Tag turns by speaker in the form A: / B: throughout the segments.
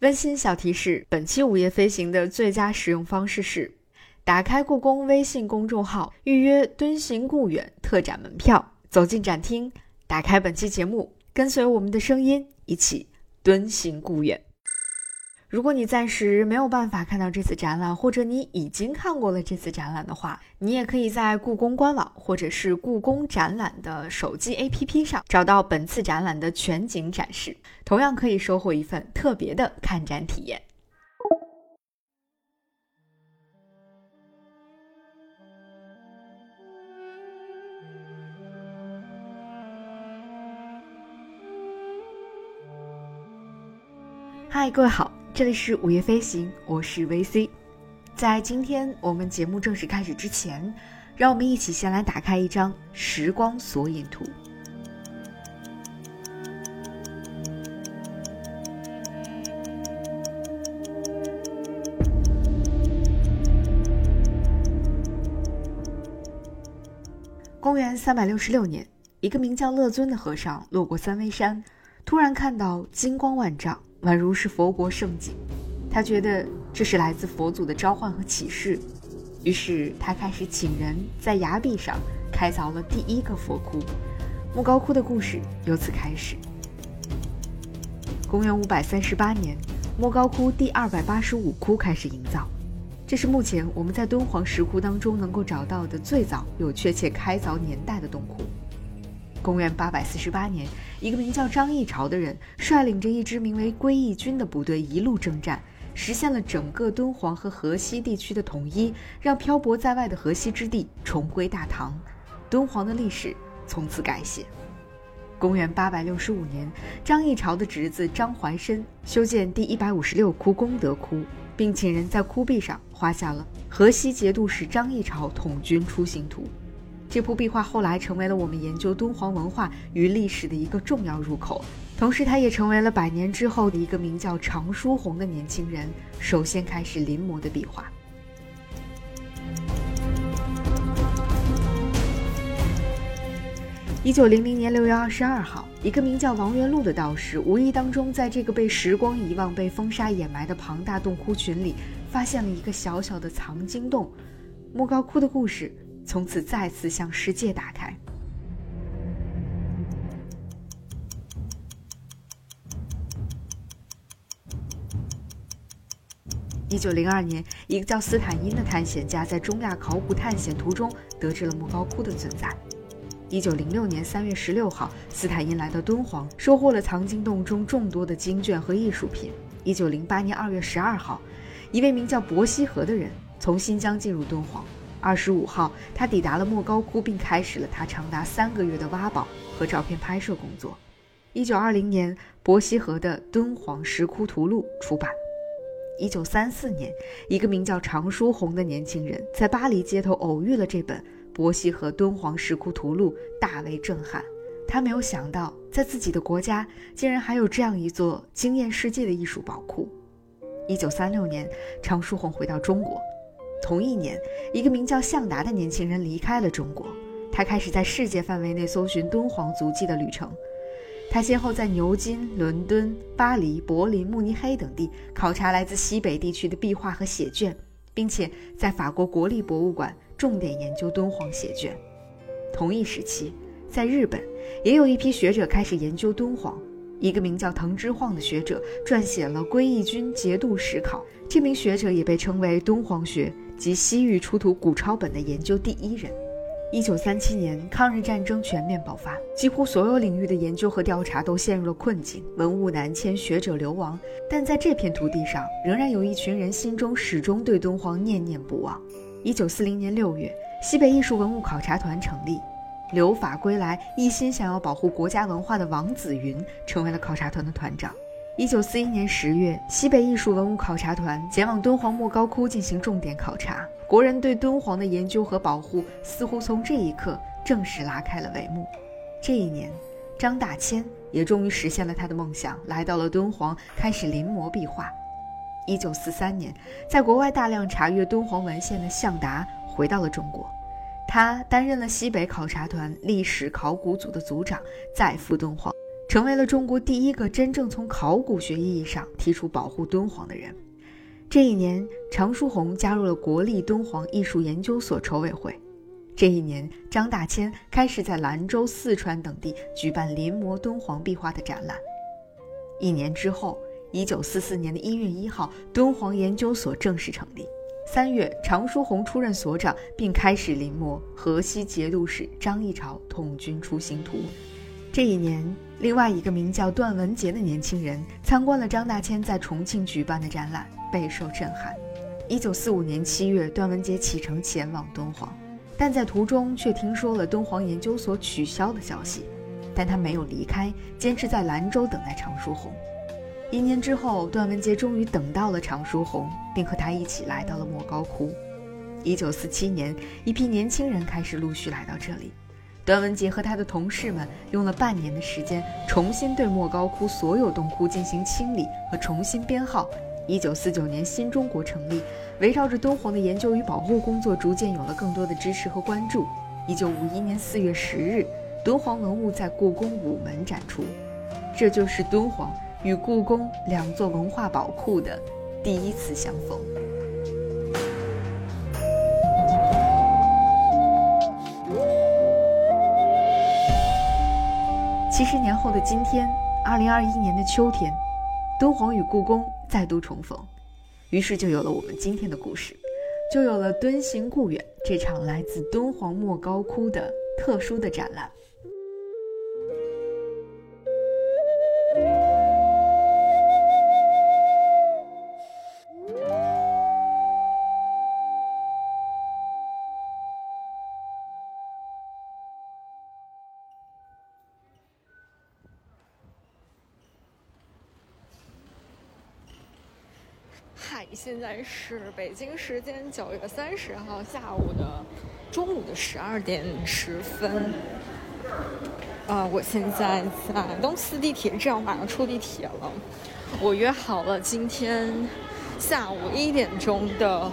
A: 温馨小提示：本期午夜飞行的最佳使用方式是：打开故宫微信公众号，预约“敦行故远”特展门票，走进展厅，打开本期节目，跟随我们的声音，一起敦行故远。如果你暂时没有办法看到这次展览，或者你已经看过了这次展览的话，你也可以在故宫官网或者是故宫展览的手机 APP 上找到本次展览的全景展示，同样可以收获一份特别的看展体验。嗨，各位好。这里是午夜飞行，我是 VC。在今天我们节目正式开始之前，让我们一起先来打开一张时光索引图。公元三百六十六年，一个名叫乐尊的和尚路过三危山，突然看到金光万丈。宛如是佛国圣景，他觉得这是来自佛祖的召唤和启示，于是他开始请人在崖壁上开凿了第一个佛窟。莫高窟的故事由此开始。公元五百三十八年，莫高窟第二百八十五窟开始营造，这是目前我们在敦煌石窟当中能够找到的最早有确切开凿年代的洞窟。公元八百四十八年，一个名叫张议潮的人率领着一支名为归义军的部队一路征战，实现了整个敦煌和河西地区的统一，让漂泊在外的河西之地重归大唐，敦煌的历史从此改写。公元八百六十五年，张议潮的侄子张怀深修建第一百五十六窟功德窟，并请人在窟壁上画下了“河西节度使张议潮统军出行图”。这幅壁画后来成为了我们研究敦煌文化与历史的一个重要入口，同时它也成为了百年之后的一个名叫常书鸿的年轻人首先开始临摹的壁画。一九零零年六月二十二号，一个名叫王元禄的道士无意当中在这个被时光遗忘、被风沙掩埋的庞大洞窟群里，发现了一个小小的藏经洞——莫高窟的故事。从此再次向世界打开。一九零二年，一个叫斯坦因的探险家在中亚考古探险途中得知了莫高窟的存在。一九零六年三月十六号，斯坦因来到敦煌，收获了藏经洞中众多的经卷和艺术品。一九零八年二月十二号，一位名叫伯希和的人从新疆进入敦煌。二十五号，他抵达了莫高窟，并开始了他长达三个月的挖宝和照片拍摄工作。一九二零年，伯希和的《敦煌石窟图录》出版。一九三四年，一个名叫常书鸿的年轻人在巴黎街头偶遇了这本《伯希和敦煌石窟图录》，大为震撼。他没有想到，在自己的国家竟然还有这样一座惊艳世界的艺术宝库。一九三六年，常书鸿回到中国。同一年，一个名叫向达的年轻人离开了中国，他开始在世界范围内搜寻敦煌足迹的旅程。他先后在牛津、伦敦、巴黎、柏林、慕尼黑等地考察来自西北地区的壁画和写卷，并且在法国国立博物馆重点研究敦煌写卷。同一时期，在日本，也有一批学者开始研究敦煌。一个名叫藤之晃的学者撰写了《归义军节度史考》，这名学者也被称为敦煌学。及西域出土古抄本的研究第一人。一九三七年，抗日战争全面爆发，几乎所有领域的研究和调查都陷入了困境，文物南迁，学者流亡。但在这片土地上，仍然有一群人心中始终对敦煌念念不忘。一九四零年六月，西北艺术文物考察团成立，留法归来，一心想要保护国家文化的王子云成为了考察团的团长。一九四一年十月，西北艺术文物考察团前往敦煌莫高窟进行重点考察。国人对敦煌的研究和保护似乎从这一刻正式拉开了帷幕。这一年，张大千也终于实现了他的梦想，来到了敦煌，开始临摹壁画。一九四三年，在国外大量查阅敦煌文献的向达回到了中国，他担任了西北考察团历史考古组的组长，再赴敦煌。成为了中国第一个真正从考古学意义上提出保护敦煌的人。这一年，常书鸿加入了国立敦煌艺术研究所筹委会。这一年，张大千开始在兰州、四川等地举办临摹敦煌壁画的展览。一年之后，一九四四年的一月一号，敦煌研究所正式成立。三月，常书鸿出任所长，并开始临摹河西节度使张议潮统军出行图。这一年，另外一个名叫段文杰的年轻人参观了张大千在重庆举办的展览。备受震撼。一九四五年七月，段文杰启程前往敦煌，但在途中却听说了敦煌研究所取消的消息。但他没有离开，坚持在兰州等待常书鸿。一年之后，段文杰终于等到了常书鸿，并和他一起来到了莫高窟。一九四七年，一批年轻人开始陆续来到这里。段文杰和他的同事们用了半年的时间，重新对莫高窟所有洞窟进行清理和重新编号。一九四九年，新中国成立，围绕着敦煌的研究与保护工作逐渐有了更多的支持和关注。一九五一年四月十日，敦煌文物在故宫午门展出，这就是敦煌与故宫两座文化宝库的第一次相逢。七十年后的今天，二零二一年的秋天。敦煌与故宫再度重逢，于是就有了我们今天的故事，就有了“敦行故远”这场来自敦煌莫高窟的特殊的展览。
B: 现在是北京时间九月三十号下午的中午的十二点十分。啊，我现在在东四地铁站，马上出地铁了。我约好了今天下午一点钟的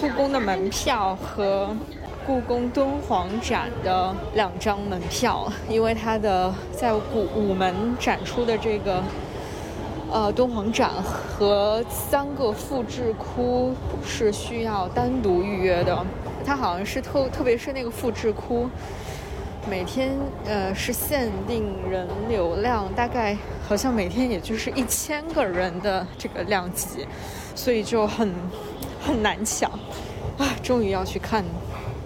B: 故宫的门票和故宫敦煌展的两张门票，因为它的在古午门展出的这个。呃，敦煌展和三个复制窟是需要单独预约的。它好像是特，特别是那个复制窟，每天呃是限定人流量，大概好像每天也就是一千个人的这个量级，所以就很很难抢啊！终于要去看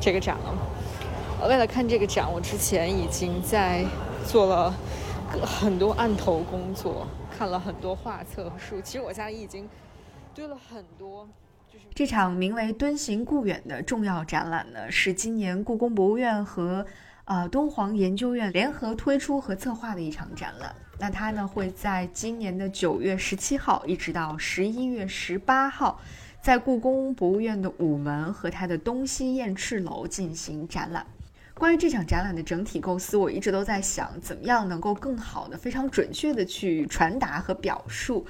B: 这个展了。为了看这个展，我之前已经在做了很多案头工作。看了很多画册和书，其实我家里已经堆了很多。就是
A: 这场名为“敦行故远”的重要展览呢，是今年故宫博物院和呃敦煌研究院联合推出和策划的一场展览。那它呢会在今年的九月十七号一直到十一月十八号，在故宫博物院的午门和它的东西燕翅楼进行展览。关于这场展览的整体构思，我一直都在想，怎么样能够更好的、非常准确的去传达和表述。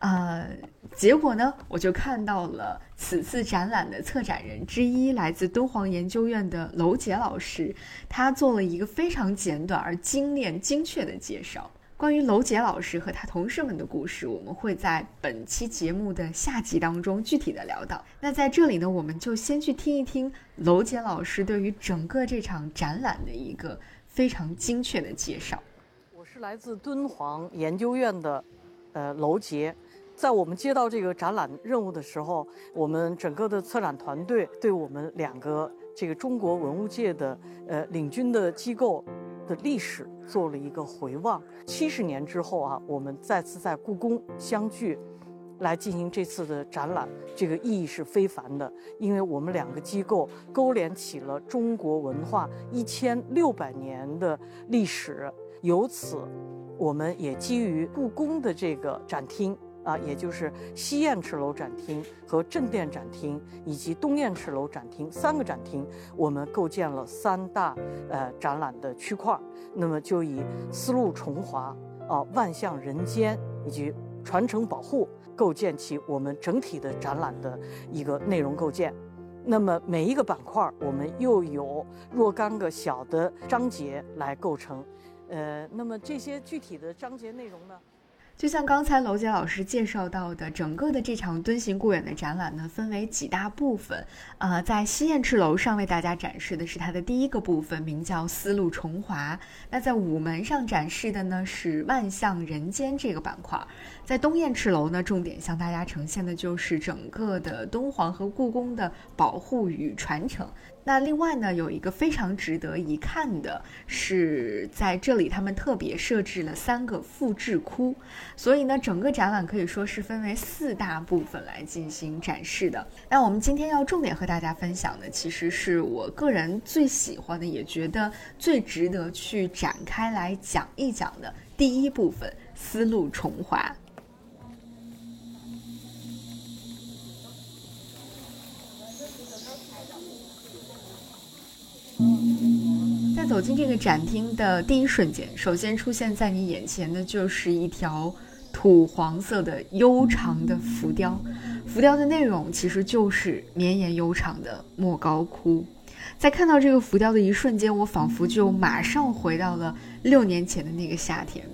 A: 呃，结果呢，我就看到了此次展览的策展人之一，来自敦煌研究院的娄杰老师，他做了一个非常简短而精炼、精确的介绍。关于娄杰老师和他同事们的故事，我们会在本期节目的下集当中具体的聊到。那在这里呢，我们就先去听一听娄杰老师对于整个这场展览的一个非常精确的介绍。
C: 我是来自敦煌研究院的，呃，娄杰。在我们接到这个展览任务的时候，我们整个的策展团队对我们两个这个中国文物界的呃领军的机构。的历史做了一个回望，七十年之后啊，我们再次在故宫相聚，来进行这次的展览，这个意义是非凡的，因为我们两个机构勾连起了中国文化一千六百年的历史，由此，我们也基于故宫的这个展厅。啊，也就是西燕翅楼展厅和正殿展厅以及东燕翅楼展厅三个展厅，我们构建了三大呃展览的区块。那么就以丝路重华、啊万象人间以及传承保护构建起我们整体的展览的一个内容构建。那么每一个板块，我们又有若干个小的章节来构成。呃，那么这些具体的章节内容呢？
A: 就像刚才娄杰老师介绍到的，整个的这场敦行故远的展览呢，分为几大部分。呃，在西燕翅楼上为大家展示的是它的第一个部分，名叫“丝路重华”。那在午门上展示的呢是“万象人间”这个板块。在东燕翅楼呢，重点向大家呈现的就是整个的敦煌和故宫的保护与传承。那另外呢，有一个非常值得一看的是，在这里他们特别设置了三个复制窟，所以呢，整个展览可以说是分为四大部分来进行展示的。那我们今天要重点和大家分享的，其实是我个人最喜欢的，也觉得最值得去展开来讲一讲的第一部分——丝路重华。走进这个展厅的第一瞬间，首先出现在你眼前的就是一条土黄色的悠长的浮雕。浮雕的内容其实就是绵延悠长的莫高窟。在看到这个浮雕的一瞬间，我仿佛就马上回到了六年前的那个夏天。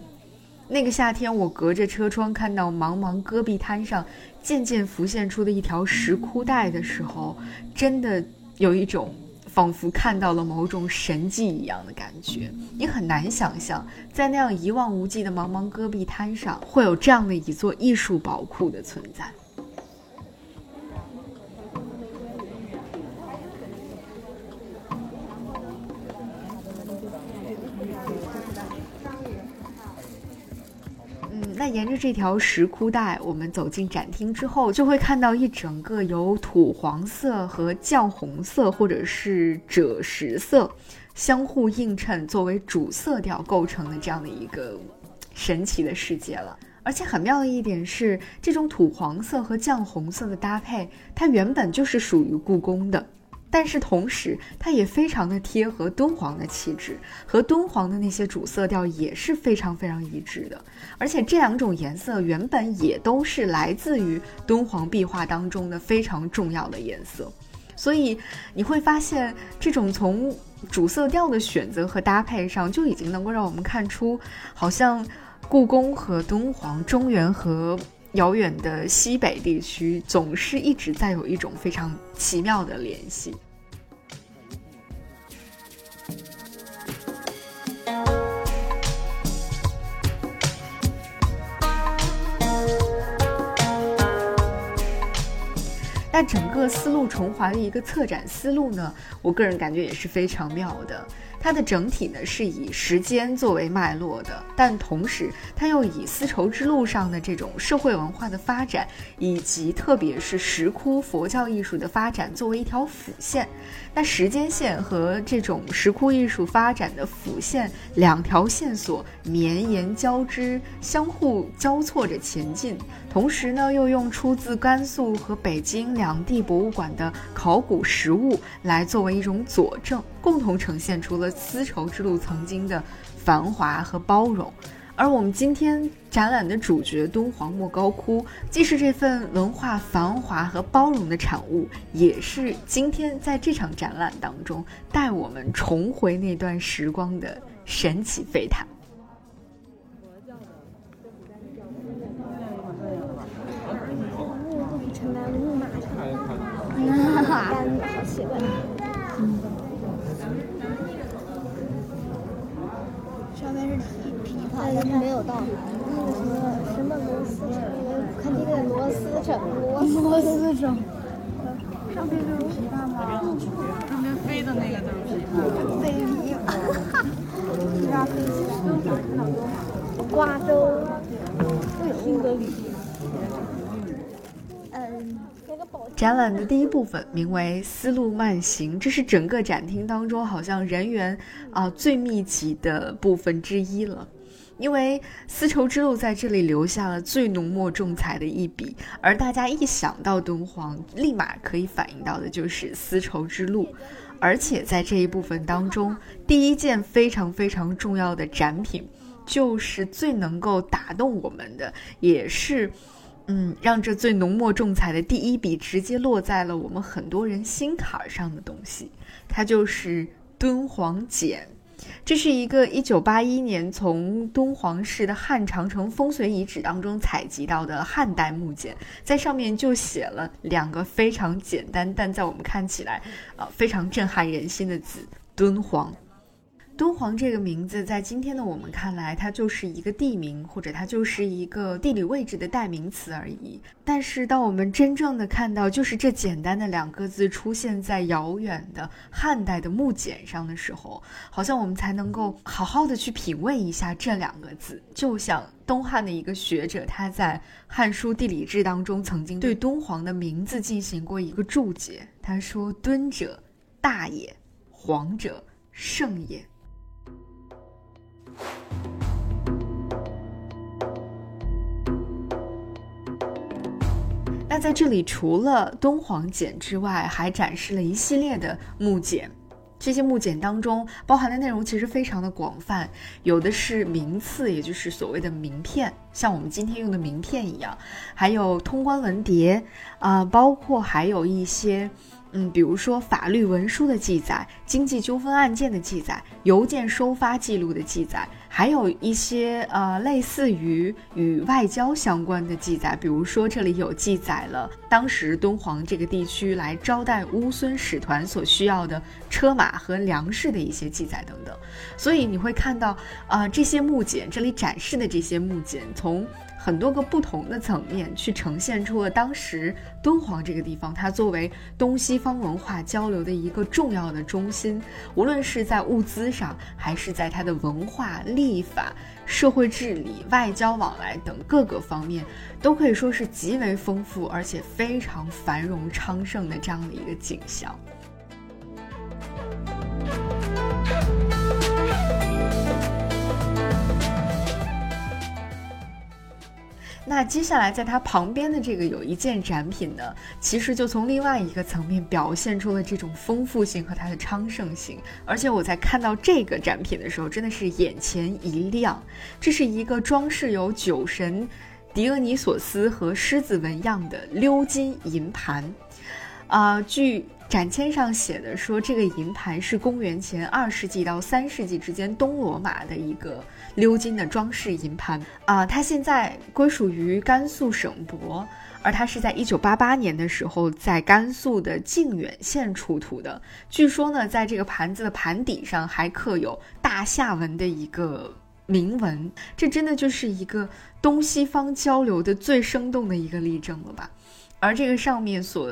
A: 那个夏天，我隔着车窗看到茫茫戈壁滩上渐渐浮现出的一条石窟带的时候，真的有一种。仿佛看到了某种神迹一样的感觉，你很难想象，在那样一望无际的茫茫戈壁滩上，会有这样的一座艺术宝库的存在。那沿着这条石窟带，我们走进展厅之后，就会看到一整个由土黄色和绛红色，或者是赭石色相互映衬作为主色调构成的这样的一个神奇的世界了。而且很妙的一点是，这种土黄色和绛红色的搭配，它原本就是属于故宫的。但是同时，它也非常的贴合敦煌的气质，和敦煌的那些主色调也是非常非常一致的。而且这两种颜色原本也都是来自于敦煌壁画当中的非常重要的颜色，所以你会发现，这种从主色调的选择和搭配上，就已经能够让我们看出，好像故宫和敦煌、中原和。遥远的西北地区总是一直在有一种非常奇妙的联系。那整个丝路重华的一个策展思路呢，我个人感觉也是非常妙的。它的整体呢是以时间作为脉络的，但同时它又以丝绸之路上的这种社会文化的发展，以及特别是石窟佛教艺术的发展作为一条辅线。那时间线和这种石窟艺术发展的辅线两条线索绵延交织，相互交错着前进。同时呢，又用出自甘肃和北京两地博物馆的考古实物来作为一种佐证，共同呈现出了丝绸之路曾经的繁华和包容。而我们今天展览的主角敦煌莫高窟，既是这份文化繁华和包容的产物，也是今天在这场展览当中带我们重回那段时光的神奇飞毯。
D: 上面是皮皮划，没有到那个什么什么螺丝城，肯定得螺丝城，螺丝城。上面就是琵琶吗？
C: 上面飞的那个就是琵琶。
D: 飞琵琶。琵琶飞起瓜州。
C: 新德里。
A: 展览的第一部分名为“丝路慢行”，这是整个展厅当中好像人员啊最密集的部分之一了。因为丝绸之路在这里留下了最浓墨重彩的一笔，而大家一想到敦煌，立马可以反映到的就是丝绸之路。而且在这一部分当中，第一件非常非常重要的展品，就是最能够打动我们的，也是。嗯，让这最浓墨重彩的第一笔直接落在了我们很多人心坎上的东西，它就是敦煌茧。这是一个1981年从敦煌市的汉长城风髓遗址当中采集到的汉代木简，在上面就写了两个非常简单，但在我们看起来，呃，非常震撼人心的字——敦煌。敦煌这个名字，在今天的我们看来，它就是一个地名，或者它就是一个地理位置的代名词而已。但是，当我们真正的看到，就是这简单的两个字出现在遥远的汉代的木简上的时候，好像我们才能够好好的去品味一下这两个字。就像东汉的一个学者，他在《汉书地理志》当中曾经对敦煌的名字进行过一个注解，他说：“敦者，大也；煌者，盛也。”那在这里，除了敦煌简之外，还展示了一系列的木简。这些木简当中包含的内容其实非常的广泛，有的是名次，也就是所谓的名片，像我们今天用的名片一样；还有通关文牒，啊，包括还有一些。嗯，比如说法律文书的记载、经济纠纷案件的记载、邮件收发记录的记载，还有一些呃类似于与外交相关的记载，比如说这里有记载了当时敦煌这个地区来招待乌孙使团所需要的车马和粮食的一些记载等等。所以你会看到啊，这些木简这里展示的这些木简从。很多个不同的层面去呈现出了当时敦煌这个地方，它作为东西方文化交流的一个重要的中心，无论是在物资上，还是在它的文化、历法、社会治理、外交往来等各个方面，都可以说是极为丰富而且非常繁荣昌盛的这样的一个景象。那接下来，在它旁边的这个有一件展品呢，其实就从另外一个层面表现出了这种丰富性和它的昌盛性。而且我在看到这个展品的时候，真的是眼前一亮。这是一个装饰有酒神狄俄尼索斯和狮子纹样的鎏金银盘，啊，据。展签上写的说，这个银盘是公元前二世纪到三世纪之间东罗马的一个鎏金的装饰银盘啊，它现在归属于甘肃省博，而它是在一九八八年的时候在甘肃的靖远县出土的。据说呢，在这个盘子的盘底上还刻有大夏文的一个铭文，这真的就是一个东西方交流的最生动的一个例证了吧？而这个上面所。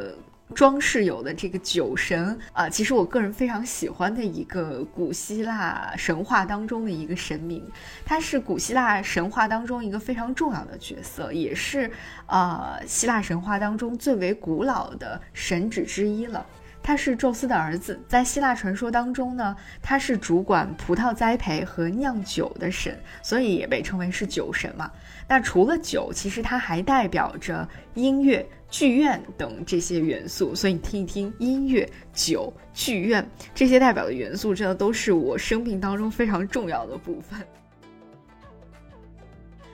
A: 装饰有的这个酒神啊，其实我个人非常喜欢的一个古希腊神话当中的一个神明，他是古希腊神话当中一个非常重要的角色，也是呃希腊神话当中最为古老的神祇之一了。他是宙斯的儿子，在希腊传说当中呢，他是主管葡萄栽培和酿酒的神，所以也被称为是酒神嘛。那除了酒，其实它还代表着音乐。剧院等这些元素，所以你听一听音乐、酒、剧院这些代表的元素，真的都是我生命当中非常重要的部分。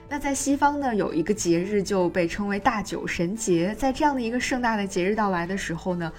A: 那在西方呢，有一个节日就被称为大酒神节，在这样的一个盛大的节日到来的时候呢。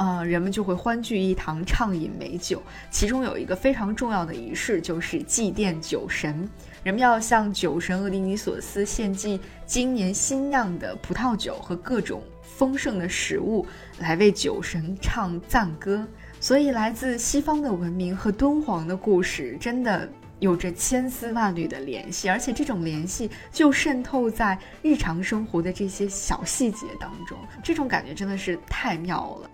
A: 呃，人们就会欢聚一堂，畅饮美酒。其中有一个非常重要的仪式，就是祭奠酒神。人们要向酒神俄狄尼索斯献祭今年新酿的葡萄酒和各种丰盛的食物，来为酒神唱赞歌。所以，来自西方的文明和敦煌的故事，真的有着千丝万缕的联系，而且这种联系就渗透在日常生活的这些小细节当中。这种感觉真的是太妙了。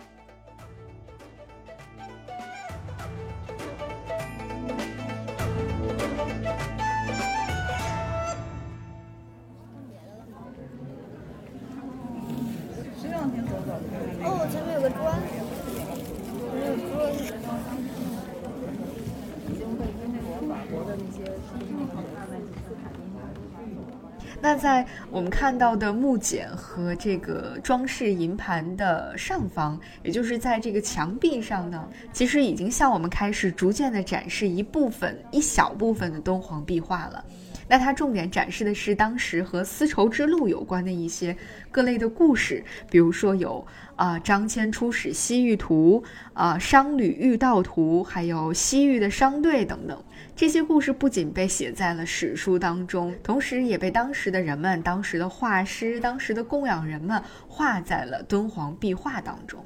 A: 那在我们看到的木简和这个装饰银盘的上方，也就是在这个墙壁上呢，其实已经向我们开始逐渐的展示一部分、一小部分的敦煌壁画了。那它重点展示的是当时和丝绸之路有关的一些各类的故事，比如说有啊张骞出使西域图、啊商旅遇道图，还有西域的商队等等。这些故事不仅被写在了史书当中，同时也被当时的人们、当时的画师、当时的供养人们画在了敦煌壁画当中。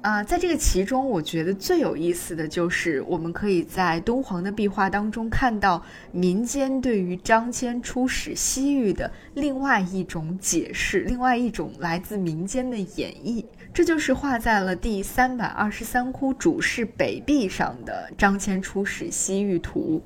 A: 啊，在这个其中，我觉得最有意思的就是我们可以在敦煌的壁画当中看到民间对于张骞出使西域的另外一种解释，另外一种来自民间的演绎。这就是画在了第三百二十三窟主室北壁上的张骞出使西域图。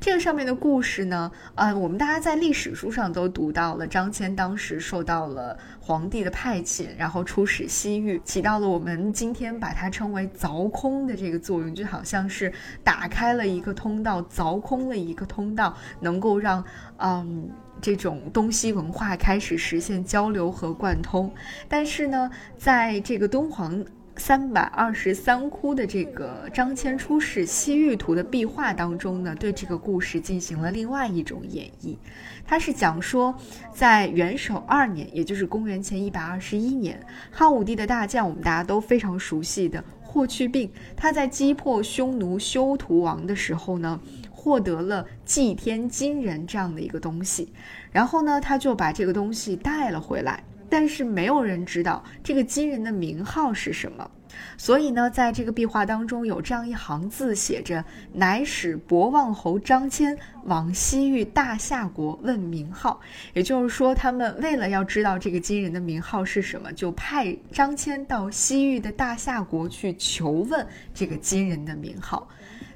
A: 这个上面的故事呢，呃，我们大家在历史书上都读到了，张骞当时受到了皇帝的派遣，然后出使西域，起到了我们今天把它称为凿空的这个作用，就好像是打开了一个通道，凿空了一个通道，能够让嗯这种东西文化开始实现交流和贯通。但是呢，在这个敦煌。三百二十三窟的这个张骞出使西域图的壁画当中呢，对这个故事进行了另外一种演绎。它是讲说，在元首二年，也就是公元前一百二十一年，汉武帝的大将，我们大家都非常熟悉的霍去病，他在击破匈奴休屠王的时候呢，获得了祭天金人这样的一个东西，然后呢，他就把这个东西带了回来。但是没有人知道这个金人的名号是什么，所以呢，在这个壁画当中有这样一行字，写着“乃使博望侯张骞往西域大夏国问名号”。也就是说，他们为了要知道这个金人的名号是什么，就派张骞到西域的大夏国去求问这个金人的名号。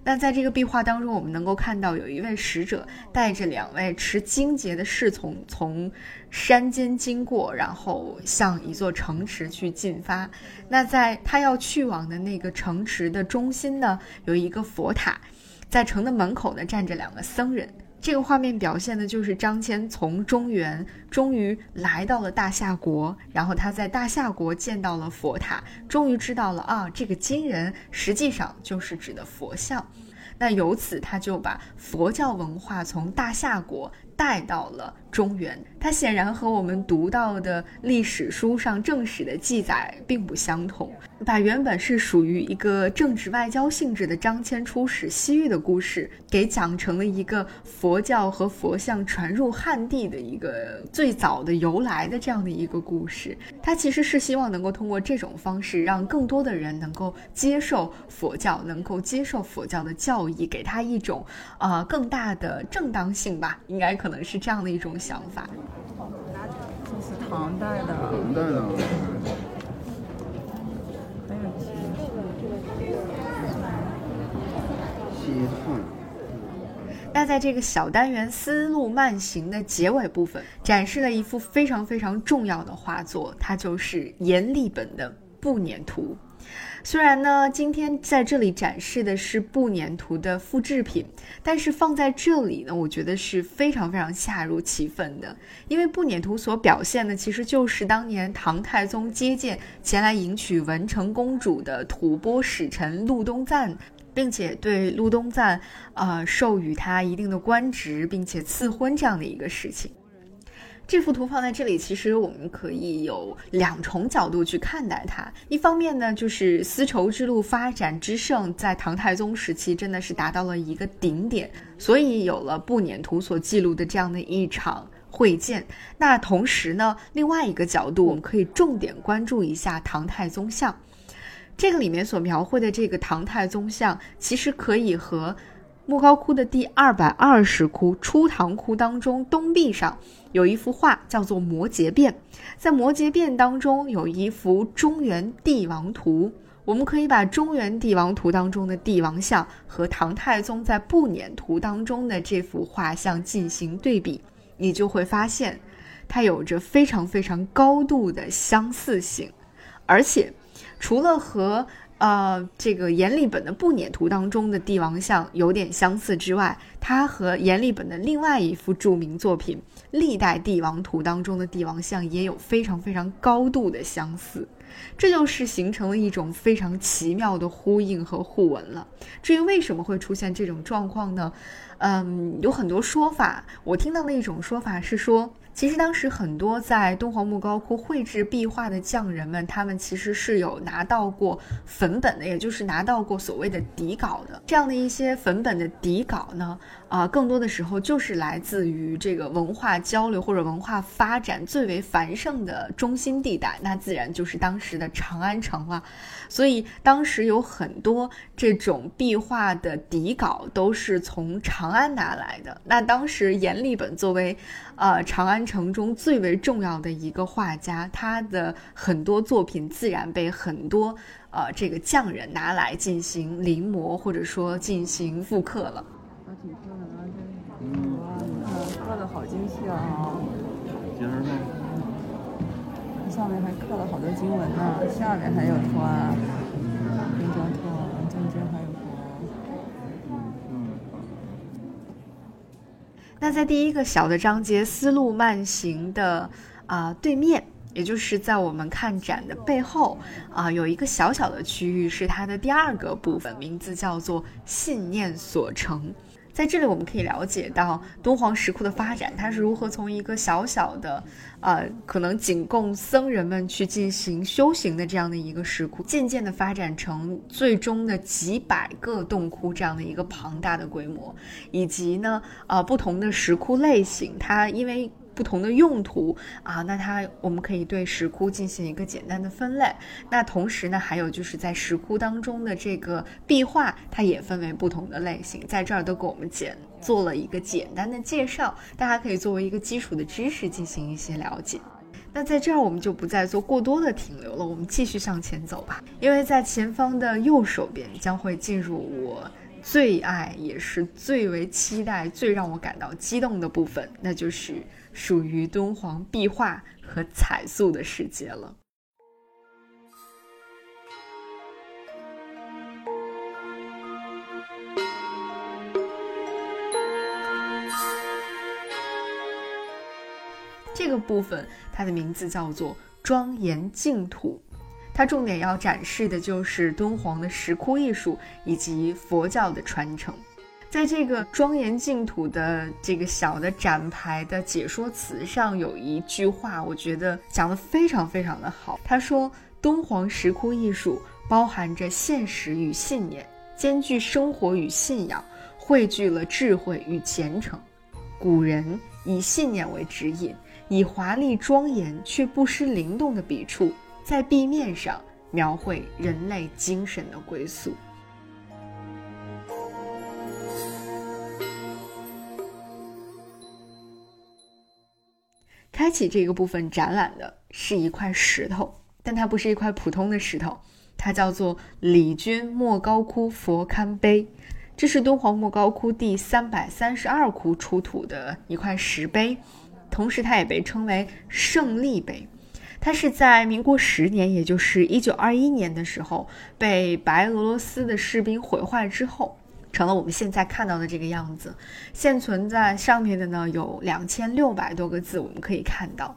A: 那在这个壁画当中，我们能够看到有一位使者带着两位持荆棘的侍从从山间经过，然后向一座城池去进发。那在他要去往的那个城池的中心呢，有一个佛塔，在城的门口呢站着两个僧人。这个画面表现的就是张骞从中原终于来到了大夏国，然后他在大夏国见到了佛塔，终于知道了啊，这个金人实际上就是指的佛像。那由此他就把佛教文化从大夏国带到了中原。它显然和我们读到的历史书上正史的记载并不相同，把原本是属于一个政治外交性质的张骞出使西域的故事，给讲成了一个佛教和佛像传入汉地的一个最早的由来的这样的一个故事。他其实是希望能够通过这种方式，让更多的人能够接受佛教，能够接受佛教的教义，给他一种呃更大的正当性吧，应该可能是这样的一种想法。
E: 这是唐代的，
F: 唐代的，
E: 还有
F: 西汉。
A: 那在这个小单元丝路慢行的结尾部分，展示了一幅非常非常重要的画作，它就是阎立本的《步辇图》。虽然呢，今天在这里展示的是步辇图的复制品，但是放在这里呢，我觉得是非常非常恰如其分的。因为步辇图所表现的，其实就是当年唐太宗接见前来迎娶文成公主的吐蕃使臣陆东赞，并且对陆东赞，呃，授予他一定的官职，并且赐婚这样的一个事情。这幅图放在这里，其实我们可以有两重角度去看待它。一方面呢，就是丝绸之路发展之盛，在唐太宗时期真的是达到了一个顶点，所以有了步辇图所记录的这样的一场会见。那同时呢，另外一个角度，我们可以重点关注一下唐太宗像。这个里面所描绘的这个唐太宗像，其实可以和莫高窟的第二百二十窟初唐窟当中东壁上。有一幅画叫做《摩诘变》，在《摩诘变》当中有一幅中原帝王图，我们可以把中原帝王图当中的帝王像和唐太宗在步辇图当中的这幅画像进行对比，你就会发现，它有着非常非常高度的相似性，而且除了和呃，这个阎立本的步辇图当中的帝王像有点相似之外，它和阎立本的另外一幅著名作品《历代帝王图》当中的帝王像也有非常非常高度的相似，这就是形成了一种非常奇妙的呼应和互文了。至于为什么会出现这种状况呢？嗯，有很多说法，我听到的一种说法是说。其实当时很多在敦煌莫高窟绘制壁画的匠人们，他们其实是有拿到过粉本的，也就是拿到过所谓的底稿的。这样的一些粉本的底稿呢，啊，更多的时候就是来自于这个文化交流或者文化发展最为繁盛的中心地带，那自然就是当时的长安城了。所以当时有很多这种壁画的底稿都是从长安拿来的。那当时阎立本作为，呃，长安。城中最为重要的一个画家，他的很多作品自然被很多呃这个匠人拿来进行临摹或者说进行复刻了。
E: 挺漂亮的，这哇，你看刻的好精细啊！
F: 今儿呢？
E: 上面还刻了好多经文呢，下面还有图啊，公交图，中间还有。
A: 那在第一个小的章节“丝路慢行”的啊对面，也就是在我们看展的背后啊，有一个小小的区域是它的第二个部分，名字叫做“信念所成”。在这里，我们可以了解到敦煌石窟的发展，它是如何从一个小小的，呃，可能仅供僧人们去进行修行的这样的一个石窟，渐渐的发展成最终的几百个洞窟这样的一个庞大的规模，以及呢，呃，不同的石窟类型，它因为。不同的用途啊，那它我们可以对石窟进行一个简单的分类。那同时呢，还有就是在石窟当中的这个壁画，它也分为不同的类型，在这儿都给我们简做了一个简单的介绍，大家可以作为一个基础的知识进行一些了解。那在这儿我们就不再做过多的停留了，我们继续向前走吧。因为在前方的右手边将会进入我最爱也是最为期待、最让我感到激动的部分，那就是。属于敦煌壁画和彩塑的世界了。这个部分，它的名字叫做“庄严净土”，它重点要展示的就是敦煌的石窟艺术以及佛教的传承。在这个庄严净土的这个小的展牌的解说词上，有一句话，我觉得讲得非常非常的好。他说：“敦煌石窟艺术包含着现实与信念，兼具生活与信仰，汇聚了智慧与虔诚。古人以信念为指引，以华丽庄严却不失灵动的笔触，在壁面上描绘人类精神的归宿。”开启这个部分展览的是一块石头，但它不是一块普通的石头，它叫做李君莫高窟佛龛碑。这是敦煌莫高窟第三百三十二窟出土的一块石碑，同时它也被称为胜利碑。它是在民国十年，也就是一九二一年的时候，被白俄罗斯的士兵毁坏之后。成了我们现在看到的这个样子，现存在上面的呢有两千六百多个字，我们可以看到。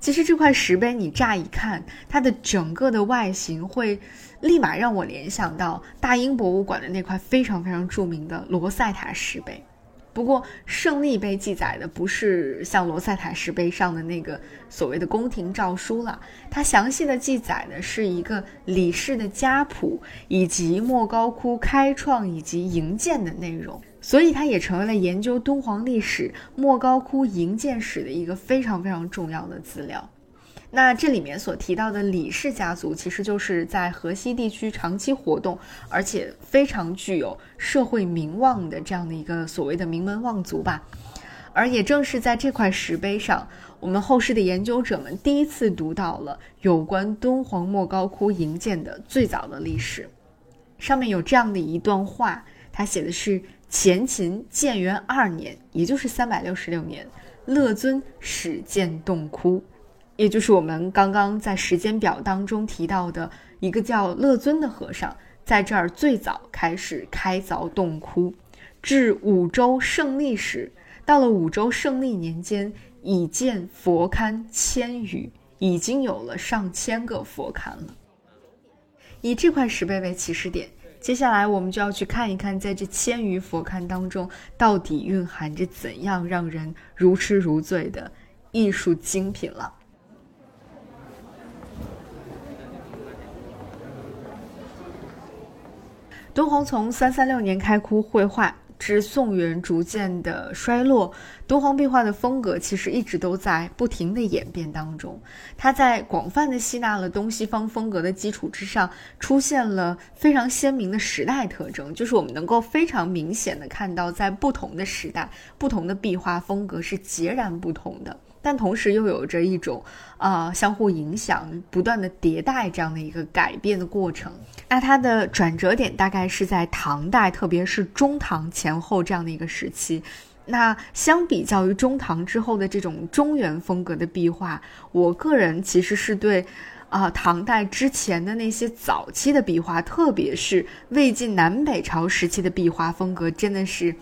A: 其实这块石碑，你乍一看它的整个的外形，会立马让我联想到大英博物馆的那块非常非常著名的罗塞塔石碑。不过，胜利碑记载的不是像罗塞塔石碑上的那个所谓的宫廷诏书了，它详细的记载的是一个李氏的家谱，以及莫高窟开创以及营建的内容，所以它也成为了研究敦煌历史、莫高窟营建史的一个非常非常重要的资料。那这里面所提到的李氏家族，其实就是在河西地区长期活动，而且非常具有社会名望的这样的一个所谓的名门望族吧。而也正是在这块石碑上，我们后世的研究者们第一次读到了有关敦煌莫高窟营建的最早的历史。上面有这样的一段话，它写的是：前秦建元二年，也就是三百六十六年，乐尊始建洞窟。也就是我们刚刚在时间表当中提到的一个叫乐尊的和尚，在这儿最早开始开凿洞窟。至五周胜利时，到了五周胜利年间，已建佛龛千余，已经有了上千个佛龛了。以这块石碑为起始点，接下来我们就要去看一看，在这千余佛龛当中，到底蕴含着怎样让人如痴如醉的艺术精品了。敦煌从三三六年开窟绘画。至宋元逐渐的衰落，敦煌壁画的风格其实一直都在不停的演变当中。它在广泛的吸纳了东西方风格的基础之上，出现了非常鲜明的时代特征，就是我们能够非常明显的看到，在不同的时代，不同的壁画风格是截然不同的。但同时又有着一种，啊，相互影响、不断的迭代这样的一个改变的过程。那它的转折点大概是在唐代，特别是中唐前后这样的一个时期。那相比较于中唐之后的这种中原风格的壁画，我个人其实是对，啊，唐代之前的那些早期的壁画，特别是魏晋南北朝时期的壁画风格，真的是。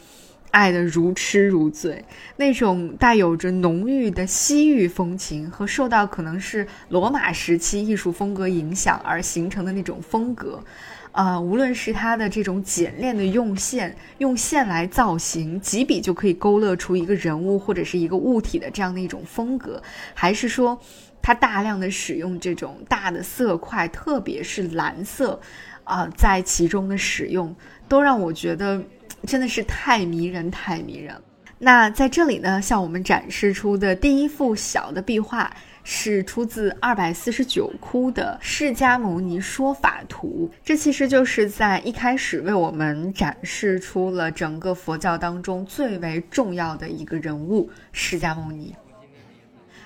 A: 爱得如痴如醉，那种带有着浓郁的西域风情和受到可能是罗马时期艺术风格影响而形成的那种风格，啊，无论是它的这种简练的用线，用线来造型，几笔就可以勾勒出一个人物或者是一个物体的这样的一种风格，还是说它大量的使用这种大的色块，特别是蓝色，啊，在其中的使用，都让我觉得。真的是太迷人，太迷人。那在这里呢，向我们展示出的第一幅小的壁画，是出自二百四十九窟的释迦牟尼说法图。这其实就是在一开始为我们展示出了整个佛教当中最为重要的一个人物——释迦牟尼。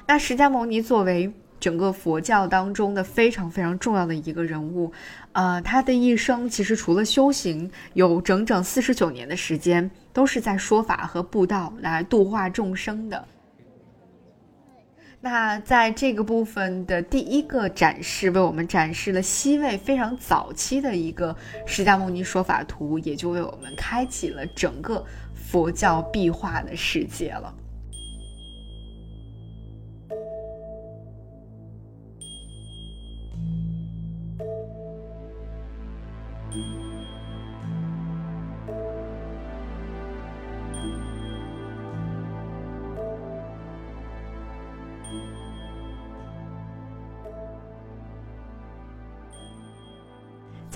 A: 那释迦牟尼作为整个佛教当中的非常非常重要的一个人物，呃，他的一生其实除了修行，有整整四十九年的时间都是在说法和布道来度化众生的。那在这个部分的第一个展示，为我们展示了西魏非常早期的一个释迦牟尼说法图，也就为我们开启了整个佛教壁画的世界了。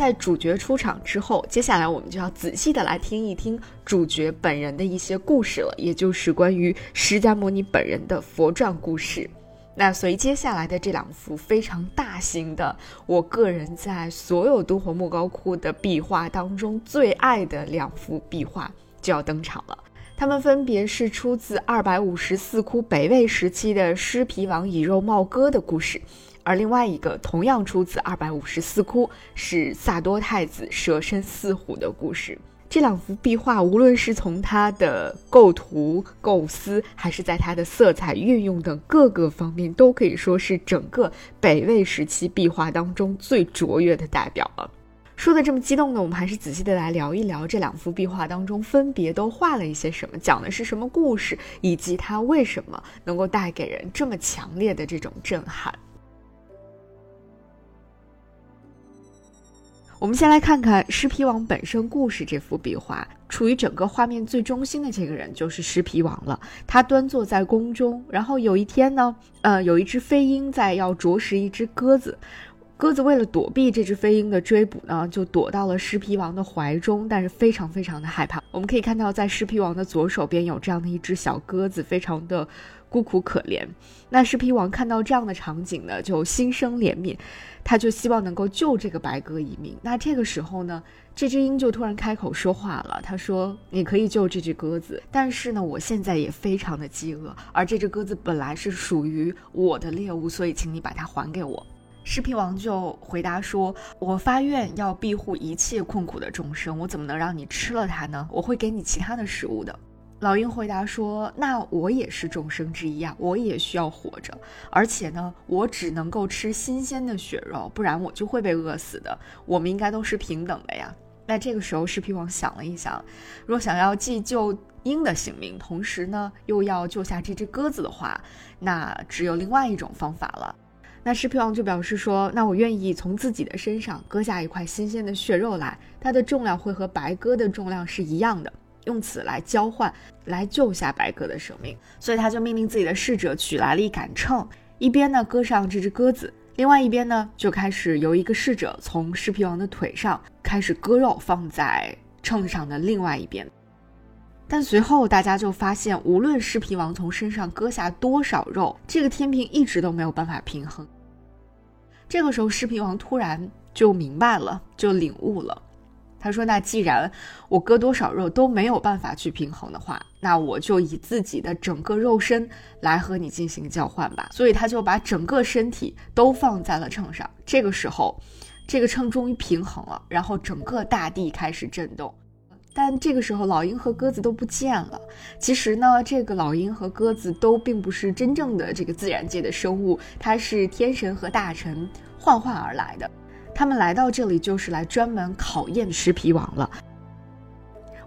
A: 在主角出场之后，接下来我们就要仔细的来听一听主角本人的一些故事了，也就是关于释迦牟尼本人的佛传故事。那所以接下来的这两幅非常大型的，我个人在所有敦煌莫高窟的壁画当中最爱的两幅壁画就要登场了。它们分别是出自二百五十四窟北魏时期的狮皮王以肉冒歌的故事。而另外一个同样出自二百五十四窟，是萨多太子舍身饲虎的故事。这两幅壁画，无论是从它的构图构思，还是在它的色彩运用等各个方面，都可以说是整个北魏时期壁画当中最卓越的代表了。说的这么激动呢，我们还是仔细的来聊一聊这两幅壁画当中分别都画了一些什么，讲的是什么故事，以及它为什么能够带给人这么强烈的这种震撼。我们先来看看狮皮王本身故事这幅壁画，处于整个画面最中心的这个人就是狮皮王了。他端坐在宫中，然后有一天呢，呃，有一只飞鹰在要啄食一只鸽子，鸽子为了躲避这只飞鹰的追捕呢，就躲到了狮皮王的怀中，但是非常非常的害怕。我们可以看到，在狮皮王的左手边有这样的一只小鸽子，非常的孤苦可怜。那狮皮王看到这样的场景呢，就心生怜悯。他就希望能够救这个白鸽一命。那这个时候呢，这只鹰就突然开口说话了。他说：“你可以救这只鸽子，但是呢，我现在也非常的饥饿，而这只鸽子本来是属于我的猎物，所以请你把它还给我。”狮皮王就回答说：“我发愿要庇护一切困苦的众生，我怎么能让你吃了它呢？我会给你其他的食物的。”老鹰回答说：“那我也是众生之一啊，我也需要活着，而且呢，我只能够吃新鲜的血肉，不然我就会被饿死的。我们应该都是平等的呀。”那这个时候，狮皮王想了一想，若想要既救鹰的性命，同时呢又要救下这只鸽子的话，那只有另外一种方法了。那狮皮王就表示说：“那我愿意从自己的身上割下一块新鲜的血肉来，它的重量会和白鸽的重量是一样的。”用此来交换，来救下白鸽的生命，所以他就命令自己的侍者取来了一杆秤，一边呢搁上这只鸽子，另外一边呢就开始由一个侍者从狮皮王的腿上开始割肉，放在秤上的另外一边。但随后大家就发现，无论狮皮王从身上割下多少肉，这个天平一直都没有办法平衡。这个时候，狮皮王突然就明白了，就领悟了。他说：“那既然我割多少肉都没有办法去平衡的话，那我就以自己的整个肉身来和你进行交换吧。”所以他就把整个身体都放在了秤上。这个时候，这个秤终于平衡了，然后整个大地开始震动。但这个时候，老鹰和鸽子都不见了。其实呢，这个老鹰和鸽子都并不是真正的这个自然界的生物，它是天神和大臣幻化而来的。他们来到这里就是来专门考验石皮王了。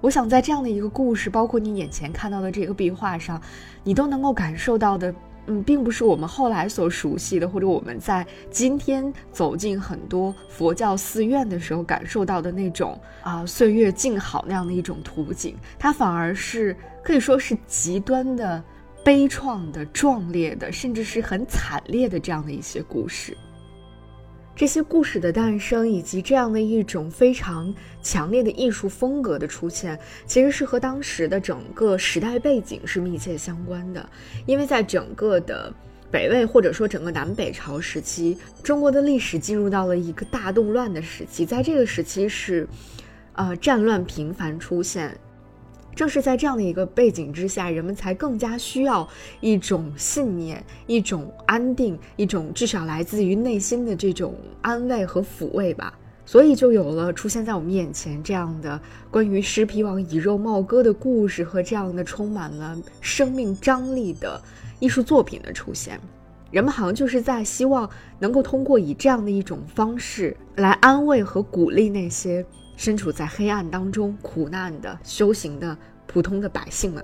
A: 我想在这样的一个故事，包括你眼前看到的这个壁画上，你都能够感受到的，嗯，并不是我们后来所熟悉的，或者我们在今天走进很多佛教寺院的时候感受到的那种啊岁月静好那样的一种图景，它反而是可以说是极端的悲怆的、壮烈的，甚至是很惨烈的这样的一些故事。这些故事的诞生，以及这样的一种非常强烈的艺术风格的出现，其实是和当时的整个时代背景是密切相关的。因为在整个的北魏或者说整个南北朝时期，中国的历史进入到了一个大动乱的时期，在这个时期是，呃，战乱频繁出现。正是在这样的一个背景之下，人们才更加需要一种信念、一种安定、一种至少来自于内心的这种安慰和抚慰吧。所以就有了出现在我们眼前这样的关于尸皮王以肉冒歌的故事和这样的充满了生命张力的艺术作品的出现。人们好像就是在希望能够通过以这样的一种方式来安慰和鼓励那些。身处在黑暗当中苦难的修行的普通的百姓们，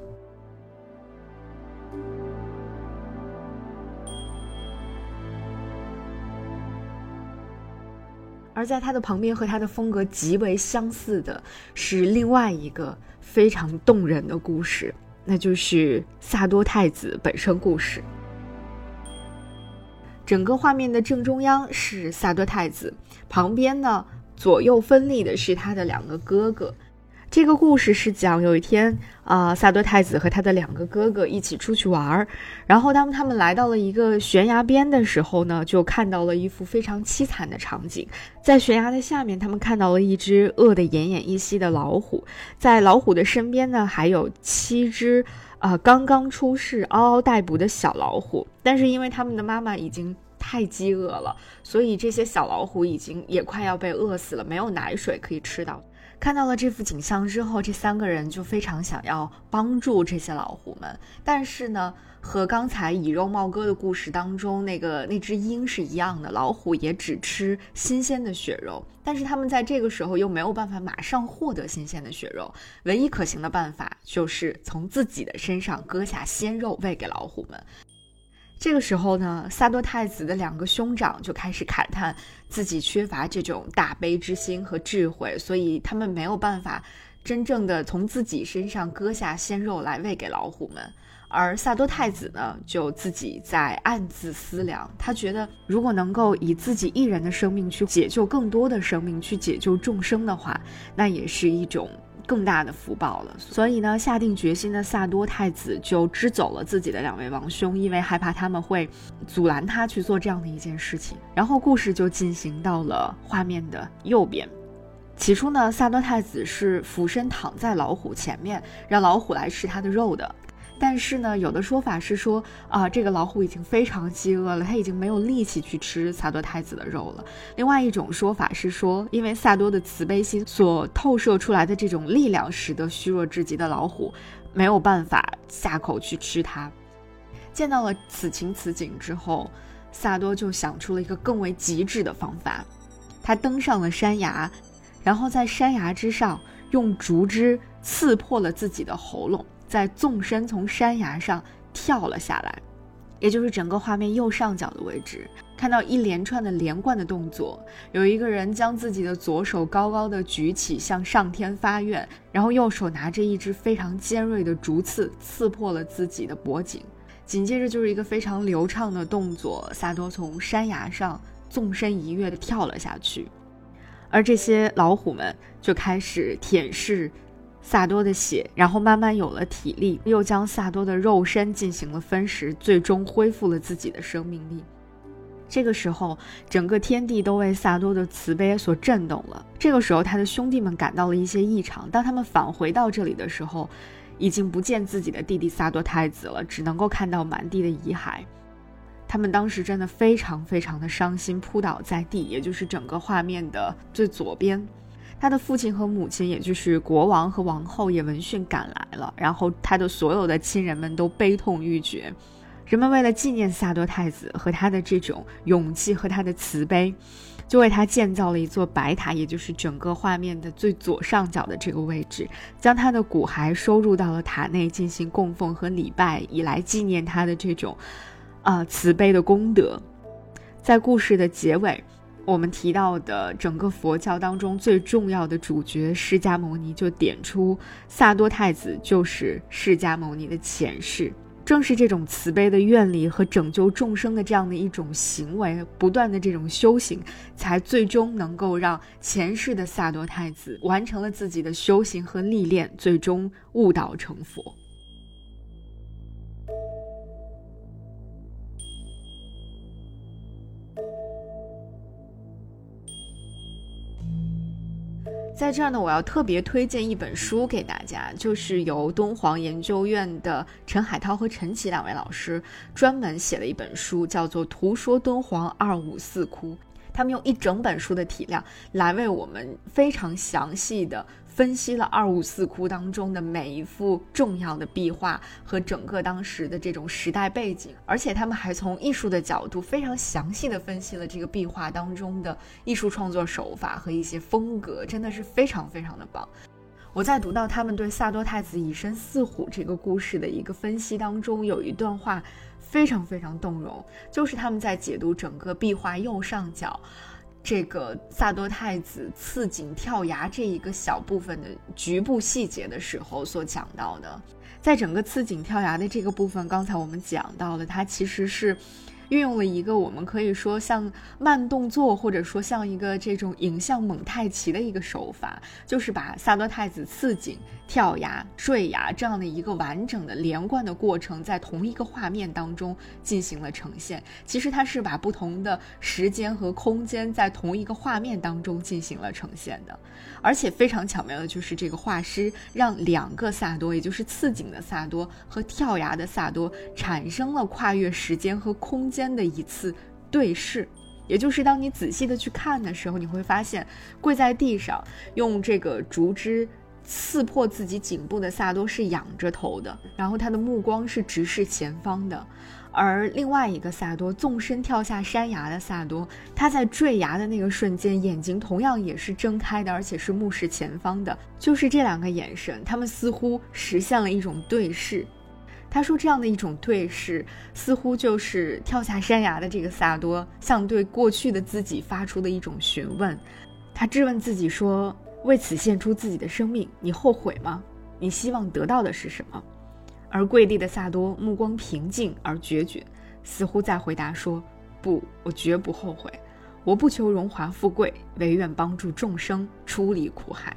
A: 而在他的旁边和他的风格极为相似的是另外一个非常动人的故事，那就是萨多太子本身故事。整个画面的正中央是萨多太子，旁边呢。左右分立的是他的两个哥哥。这个故事是讲有一天啊，萨多太子和他的两个哥哥一起出去玩儿，然后当他们来到了一个悬崖边的时候呢，就看到了一幅非常凄惨的场景。在悬崖的下面，他们看到了一只饿得奄奄一息的老虎，在老虎的身边呢，还有七只啊刚刚出世、嗷嗷待哺的小老虎。但是因为他们的妈妈已经。太饥饿了，所以这些小老虎已经也快要被饿死了，没有奶水可以吃到。看到了这幅景象之后，这三个人就非常想要帮助这些老虎们。但是呢，和刚才以肉冒歌的故事当中那个那只鹰是一样的，老虎也只吃新鲜的血肉。但是他们在这个时候又没有办法马上获得新鲜的血肉，唯一可行的办法就是从自己的身上割下鲜肉喂给老虎们。这个时候呢，萨多太子的两个兄长就开始慨叹自己缺乏这种大悲之心和智慧，所以他们没有办法真正的从自己身上割下鲜肉来喂给老虎们。而萨多太子呢，就自己在暗自思量，他觉得如果能够以自己一人的生命去解救更多的生命，去解救众生的话，那也是一种。更大的福报了，所以呢，下定决心的萨多太子就支走了自己的两位王兄，因为害怕他们会阻拦他去做这样的一件事情。然后故事就进行到了画面的右边。起初呢，萨多太子是俯身躺在老虎前面，让老虎来吃他的肉的。但是呢，有的说法是说啊，这个老虎已经非常饥饿了，他已经没有力气去吃萨多太子的肉了。另外一种说法是说，因为萨多的慈悲心所透射出来的这种力量，使得虚弱至极的老虎没有办法下口去吃它。见到了此情此景之后，萨多就想出了一个更为极致的方法，他登上了山崖，然后在山崖之上用竹枝刺破了自己的喉咙，再纵身从山崖上跳了下来。也就是整个画面右上角的位置，看到一连串的连贯的动作，有一个人将自己的左手高高的举起，向上天发愿，然后右手拿着一支非常尖锐的竹刺，刺破了自己的脖颈。紧接着就是一个非常流畅的动作，萨多从山崖上纵身一跃的跳了下去，而这些老虎们就开始舔舐。萨多的血，然后慢慢有了体力，又将萨多的肉身进行了分食，最终恢复了自己的生命力。这个时候，整个天地都为萨多的慈悲所震动了。这个时候，他的兄弟们感到了一些异常。当他们返回到这里的时候，已经不见自己的弟弟萨多太子了，只能够看到满地的遗骸。他们当时真的非常非常的伤心，扑倒在地，也就是整个画面的最左边。他的父亲和母亲，也就是国王和王后，也闻讯赶来了。然后他的所有的亲人们都悲痛欲绝。人们为了纪念萨多太子和他的这种勇气和他的慈悲，就为他建造了一座白塔，也就是整个画面的最左上角的这个位置，将他的骨骸收入到了塔内进行供奉和礼拜，以来纪念他的这种，啊慈悲的功德。在故事的结尾。我们提到的整个佛教当中最重要的主角释迦牟尼，就点出萨多太子就是释迦牟尼的前世。正是这种慈悲的愿力和拯救众生的这样的一种行为，不断的这种修行，才最终能够让前世的萨多太子完成了自己的修行和历练，最终悟道成佛。在这儿呢，我要特别推荐一本书给大家，就是由敦煌研究院的陈海涛和陈琦两位老师专门写了一本书，叫做《图说敦煌二五四窟》。他们用一整本书的体量来为我们非常详细的。分析了二五四窟当中的每一幅重要的壁画和整个当时的这种时代背景，而且他们还从艺术的角度非常详细的分析了这个壁画当中的艺术创作手法和一些风格，真的是非常非常的棒。我在读到他们对萨多太子以身饲虎这个故事的一个分析当中，有一段话非常非常动容，就是他们在解读整个壁画右上角。这个萨多太子刺颈跳崖这一个小部分的局部细节的时候所讲到的，在整个刺颈跳崖的这个部分，刚才我们讲到了，它其实是。运用了一个我们可以说像慢动作，或者说像一个这种影像蒙太奇的一个手法，就是把萨多太子刺颈、跳崖、坠崖这样的一个完整的连贯的过程，在同一个画面当中进行了呈现。其实它是把不同的时间和空间在同一个画面当中进行了呈现的。而且非常巧妙的就是这个画师让两个萨多，也就是刺颈的萨多和跳崖的萨多，产生了跨越时间和空间的一次对视。也就是当你仔细的去看的时候，你会发现，跪在地上用这个竹枝刺破自己颈部的萨多是仰着头的，然后他的目光是直视前方的。而另外一个萨多纵身跳下山崖的萨多，他在坠崖的那个瞬间，眼睛同样也是睁开的，而且是目视前方的。就是这两个眼神，他们似乎实现了一种对视。他说，这样的一种对视，似乎就是跳下山崖的这个萨多向对过去的自己发出的一种询问。他质问自己说：“为此献出自己的生命，你后悔吗？你希望得到的是什么？”而跪地的萨多目光平静而决绝，似乎在回答说：“不，我绝不后悔。我不求荣华富贵，唯愿帮助众生出离苦海。”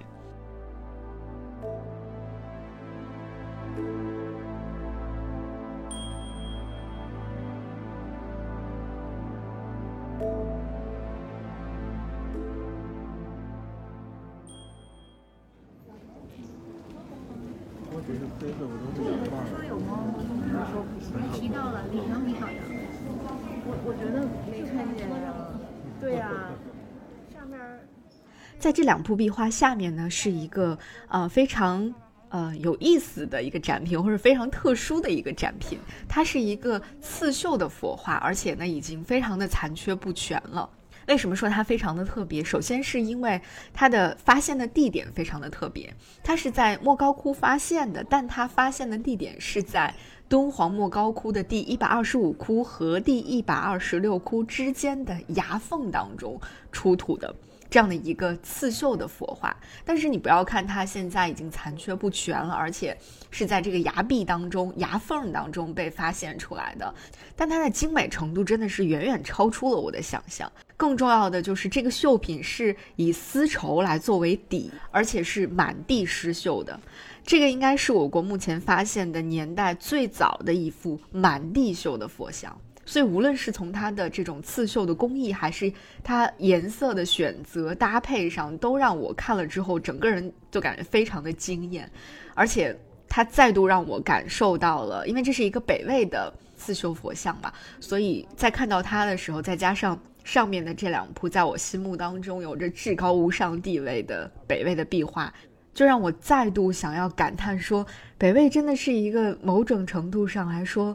A: 在这两幅壁画下面呢，是一个呃非常呃有意思的一个展品，或者非常特殊的一个展品。它是一个刺绣的佛画，而且呢已经非常的残缺不全了。为什么说它非常的特别？首先是因为它的发现的地点非常的特别，它是在莫高窟发现的，但它发现的地点是在敦煌莫高窟的第一百二十五窟和第一百二十六窟之间的崖缝当中出土的。这样的一个刺绣的佛画，但是你不要看它现在已经残缺不全了，而且是在这个崖壁当中、崖缝当中被发现出来的，但它的精美程度真的是远远超出了我的想象。更重要的就是这个绣品是以丝绸来作为底，而且是满地诗绣的，这个应该是我国目前发现的年代最早的一幅满地绣的佛像。所以，无论是从它的这种刺绣的工艺，还是它颜色的选择搭配上，都让我看了之后，整个人就感觉非常的惊艳。而且，它再度让我感受到了，因为这是一个北魏的刺绣佛像嘛，所以在看到它的时候，再加上上面的这两幅在我心目当中有着至高无上地位的北魏的壁画，就让我再度想要感叹说，北魏真的是一个某种程度上来说。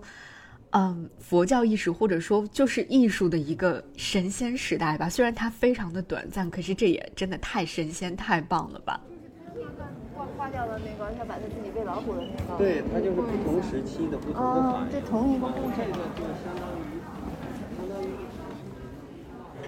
A: 嗯，佛教艺术或者说就是艺术的一个神仙时代吧。虽然它非常的短暂，可是这也真的太神仙、太棒了吧。
D: 画画掉的那个，他把他自己喂老虎的那个。
F: 对，它就是不同时期的不同的反应。
D: 这同一个故事。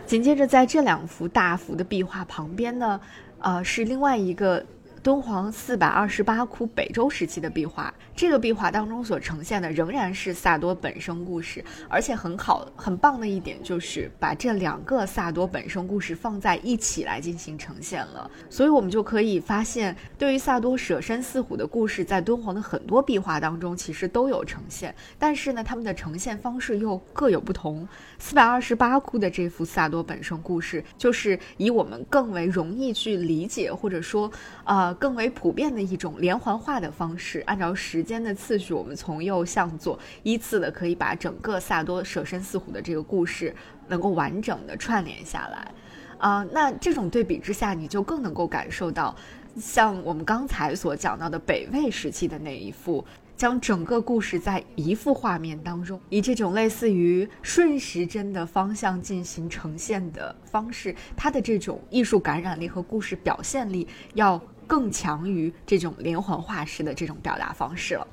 A: 紧接着，在这两幅大幅的壁画旁边呢，呃，是另外一个。敦煌四百二十八窟北周时期的壁画，这个壁画当中所呈现的仍然是萨多本生故事，而且很好、很棒的一点就是把这两个萨多本生故事放在一起来进行呈现了。所以，我们就可以发现，对于萨多舍身饲虎的故事，在敦煌的很多壁画当中其实都有呈现，但是呢，他们的呈现方式又各有不同。四百二十八窟的这幅萨多本生故事，就是以我们更为容易去理解，或者说，呃。更为普遍的一种连环画的方式，按照时间间的次序，我们从右向左依次的可以把整个萨多舍身饲虎的这个故事能够完整的串联下来，啊，那这种对比之下，你就更能够感受到，像我们刚才所讲到的北魏时期的那一幅。将整个故事在一幅画面当中，以这种类似于顺时针的方向进行呈现的方式，它的这种艺术感染力和故事表现力要更强于这种连环画式的这种表达方式了。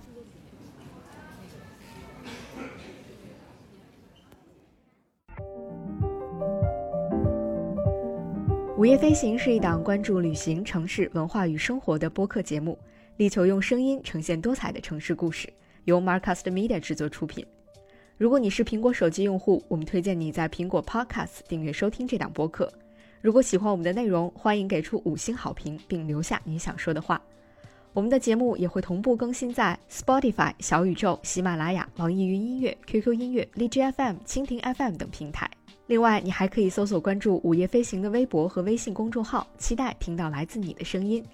A: 午夜飞行是一档关注旅行、城市文化与生活的播客节目。力求用声音呈现多彩的城市故事，由 Marcast Media 制作出品。如果你是苹果手机用户，我们推荐你在苹果 Podcast 订阅收听这档播客。如果喜欢我们的内容，欢迎给出五星好评并留下你想说的话。我们的节目也会同步更新在 Spotify、小宇宙、喜马拉雅、网易云音乐、QQ 音乐、荔枝 FM、蜻蜓 FM 等平台。另外，你还可以搜索关注“午夜飞行”的微博和微信公众号，期待听到来自你的声音。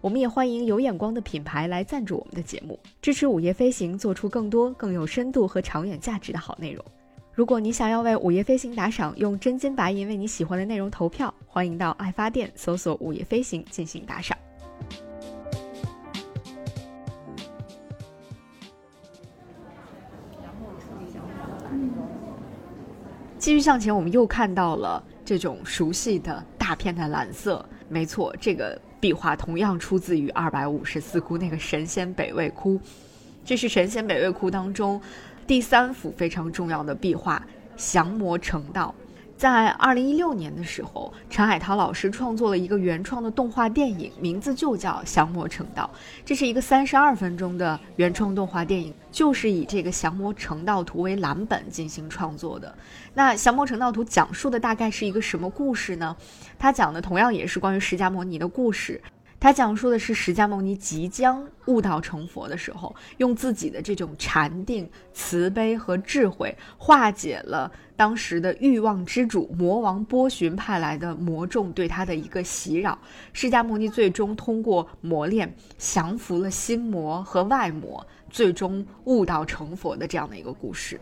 A: 我们也欢迎有眼光的品牌来赞助我们的节目，支持午夜飞行做出更多更有深度和长远价值的好内容。如果你想要为午夜飞行打赏，用真金白银为你喜欢的内容投票，欢迎到爱发电搜索“午夜飞行”进行打赏。继续向前，我们又看到了这种熟悉的大片的蓝色。没错，这个。壁画同样出自于二百五十四窟那个神仙北魏窟，这是神仙北魏窟当中第三幅非常重要的壁画《降魔成道》。在二零一六年的时候，陈海涛老师创作了一个原创的动画电影，名字就叫《降魔成道》。这是一个三十二分钟的原创动画电影，就是以这个降魔成道图为蓝本进行创作的。那降魔成道图讲述的大概是一个什么故事呢？它讲的同样也是关于释迦牟尼的故事。他讲述的是释迦牟尼即将悟道成佛的时候，用自己的这种禅定、慈悲和智慧，化解了当时的欲望之主魔王波旬派来的魔众对他的一个袭扰。释迦牟尼最终通过磨练，降服了心魔和外魔，最终悟道成佛的这样的一个故事。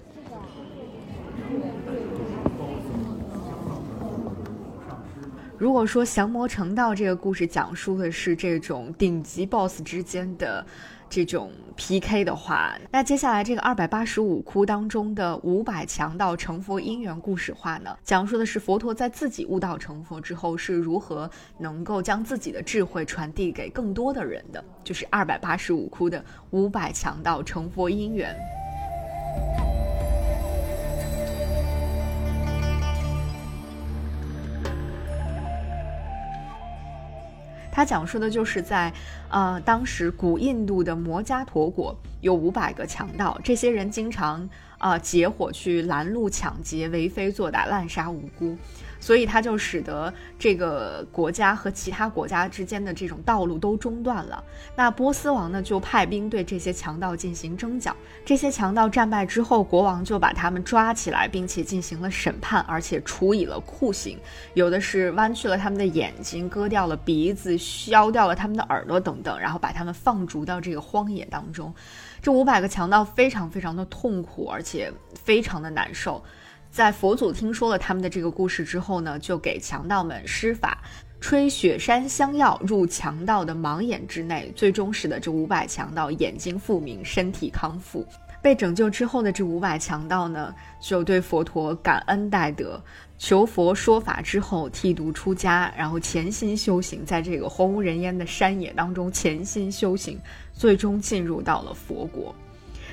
A: 如果说降魔成道这个故事讲述的是这种顶级 BOSS 之间的这种 PK 的话，那接下来这个二百八十五窟当中的五百强盗成佛因缘故事话呢，讲述的是佛陀在自己悟道成佛之后是如何能够将自己的智慧传递给更多的人的，就是二百八十五窟的五百强盗成佛因缘。它讲述的就是在，呃，当时古印度的摩加陀国有五百个强盗，这些人经常啊结伙去拦路抢劫、为非作歹、滥杀无辜。所以它就使得这个国家和其他国家之间的这种道路都中断了。那波斯王呢，就派兵对这些强盗进行征剿。这些强盗战败之后，国王就把他们抓起来，并且进行了审判，而且处以了酷刑。有的是剜去了他们的眼睛，割掉了鼻子，削掉了他们的耳朵等等，然后把他们放逐到这个荒野当中。这五百个强盗非常非常的痛苦，而且非常的难受。在佛祖听说了他们的这个故事之后呢，就给强盗们施法，吹雪山香药入强盗的盲眼之内，最终使得这五百强盗眼睛复明，身体康复。被拯救之后的这五百强盗呢，就对佛陀感恩戴德，求佛说法之后剃度出家，然后潜心修行，在这个荒无人烟的山野当中潜心修行，最终进入到了佛国。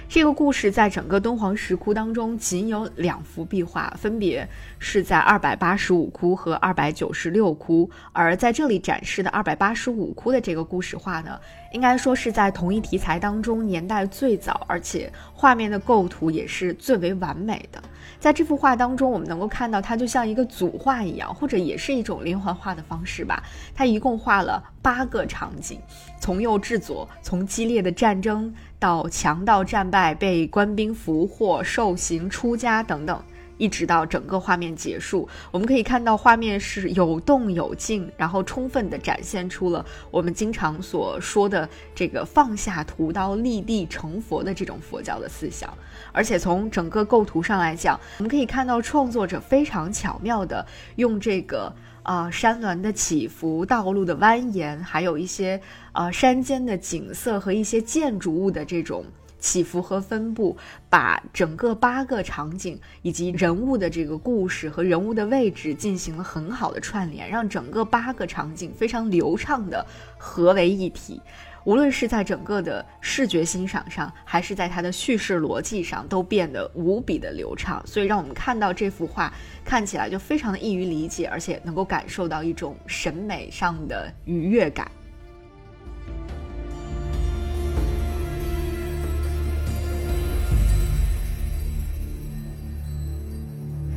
A: 这个故事在整个敦煌石窟当中仅有两幅壁画，分别是在二百八十五窟和二百九十六窟。而在这里展示的二百八十五窟的这个故事画呢，应该说是在同一题材当中年代最早，而且画面的构图也是最为完美的。在这幅画当中，我们能够看到它就像一个组画一样，或者也是一种连环画的方式吧。它一共画了八个场景，从右至左，从激烈的战争。到强盗战败、被官兵俘获、受刑、出家等等，一直到整个画面结束，我们可以看到画面是有动有静，然后充分的展现出了我们经常所说的这个放下屠刀立地成佛的这种佛教的思想。而且从整个构图上来讲，我们可以看到创作者非常巧妙的用这个。啊，山峦的起伏，道路的蜿蜒，还有一些呃山间的景色和一些建筑物的这种起伏和分布，把整个八个场景以及人物的这个故事和人物的位置进行了很好的串联，让整个八个场景非常流畅的合为一体。无论是在整个的视觉欣赏上，还是在它的叙事逻辑上，都变得无比的流畅，所以让我们看到这幅画看起来就非常的易于理解，而且能够感受到一种审美上的愉悦感。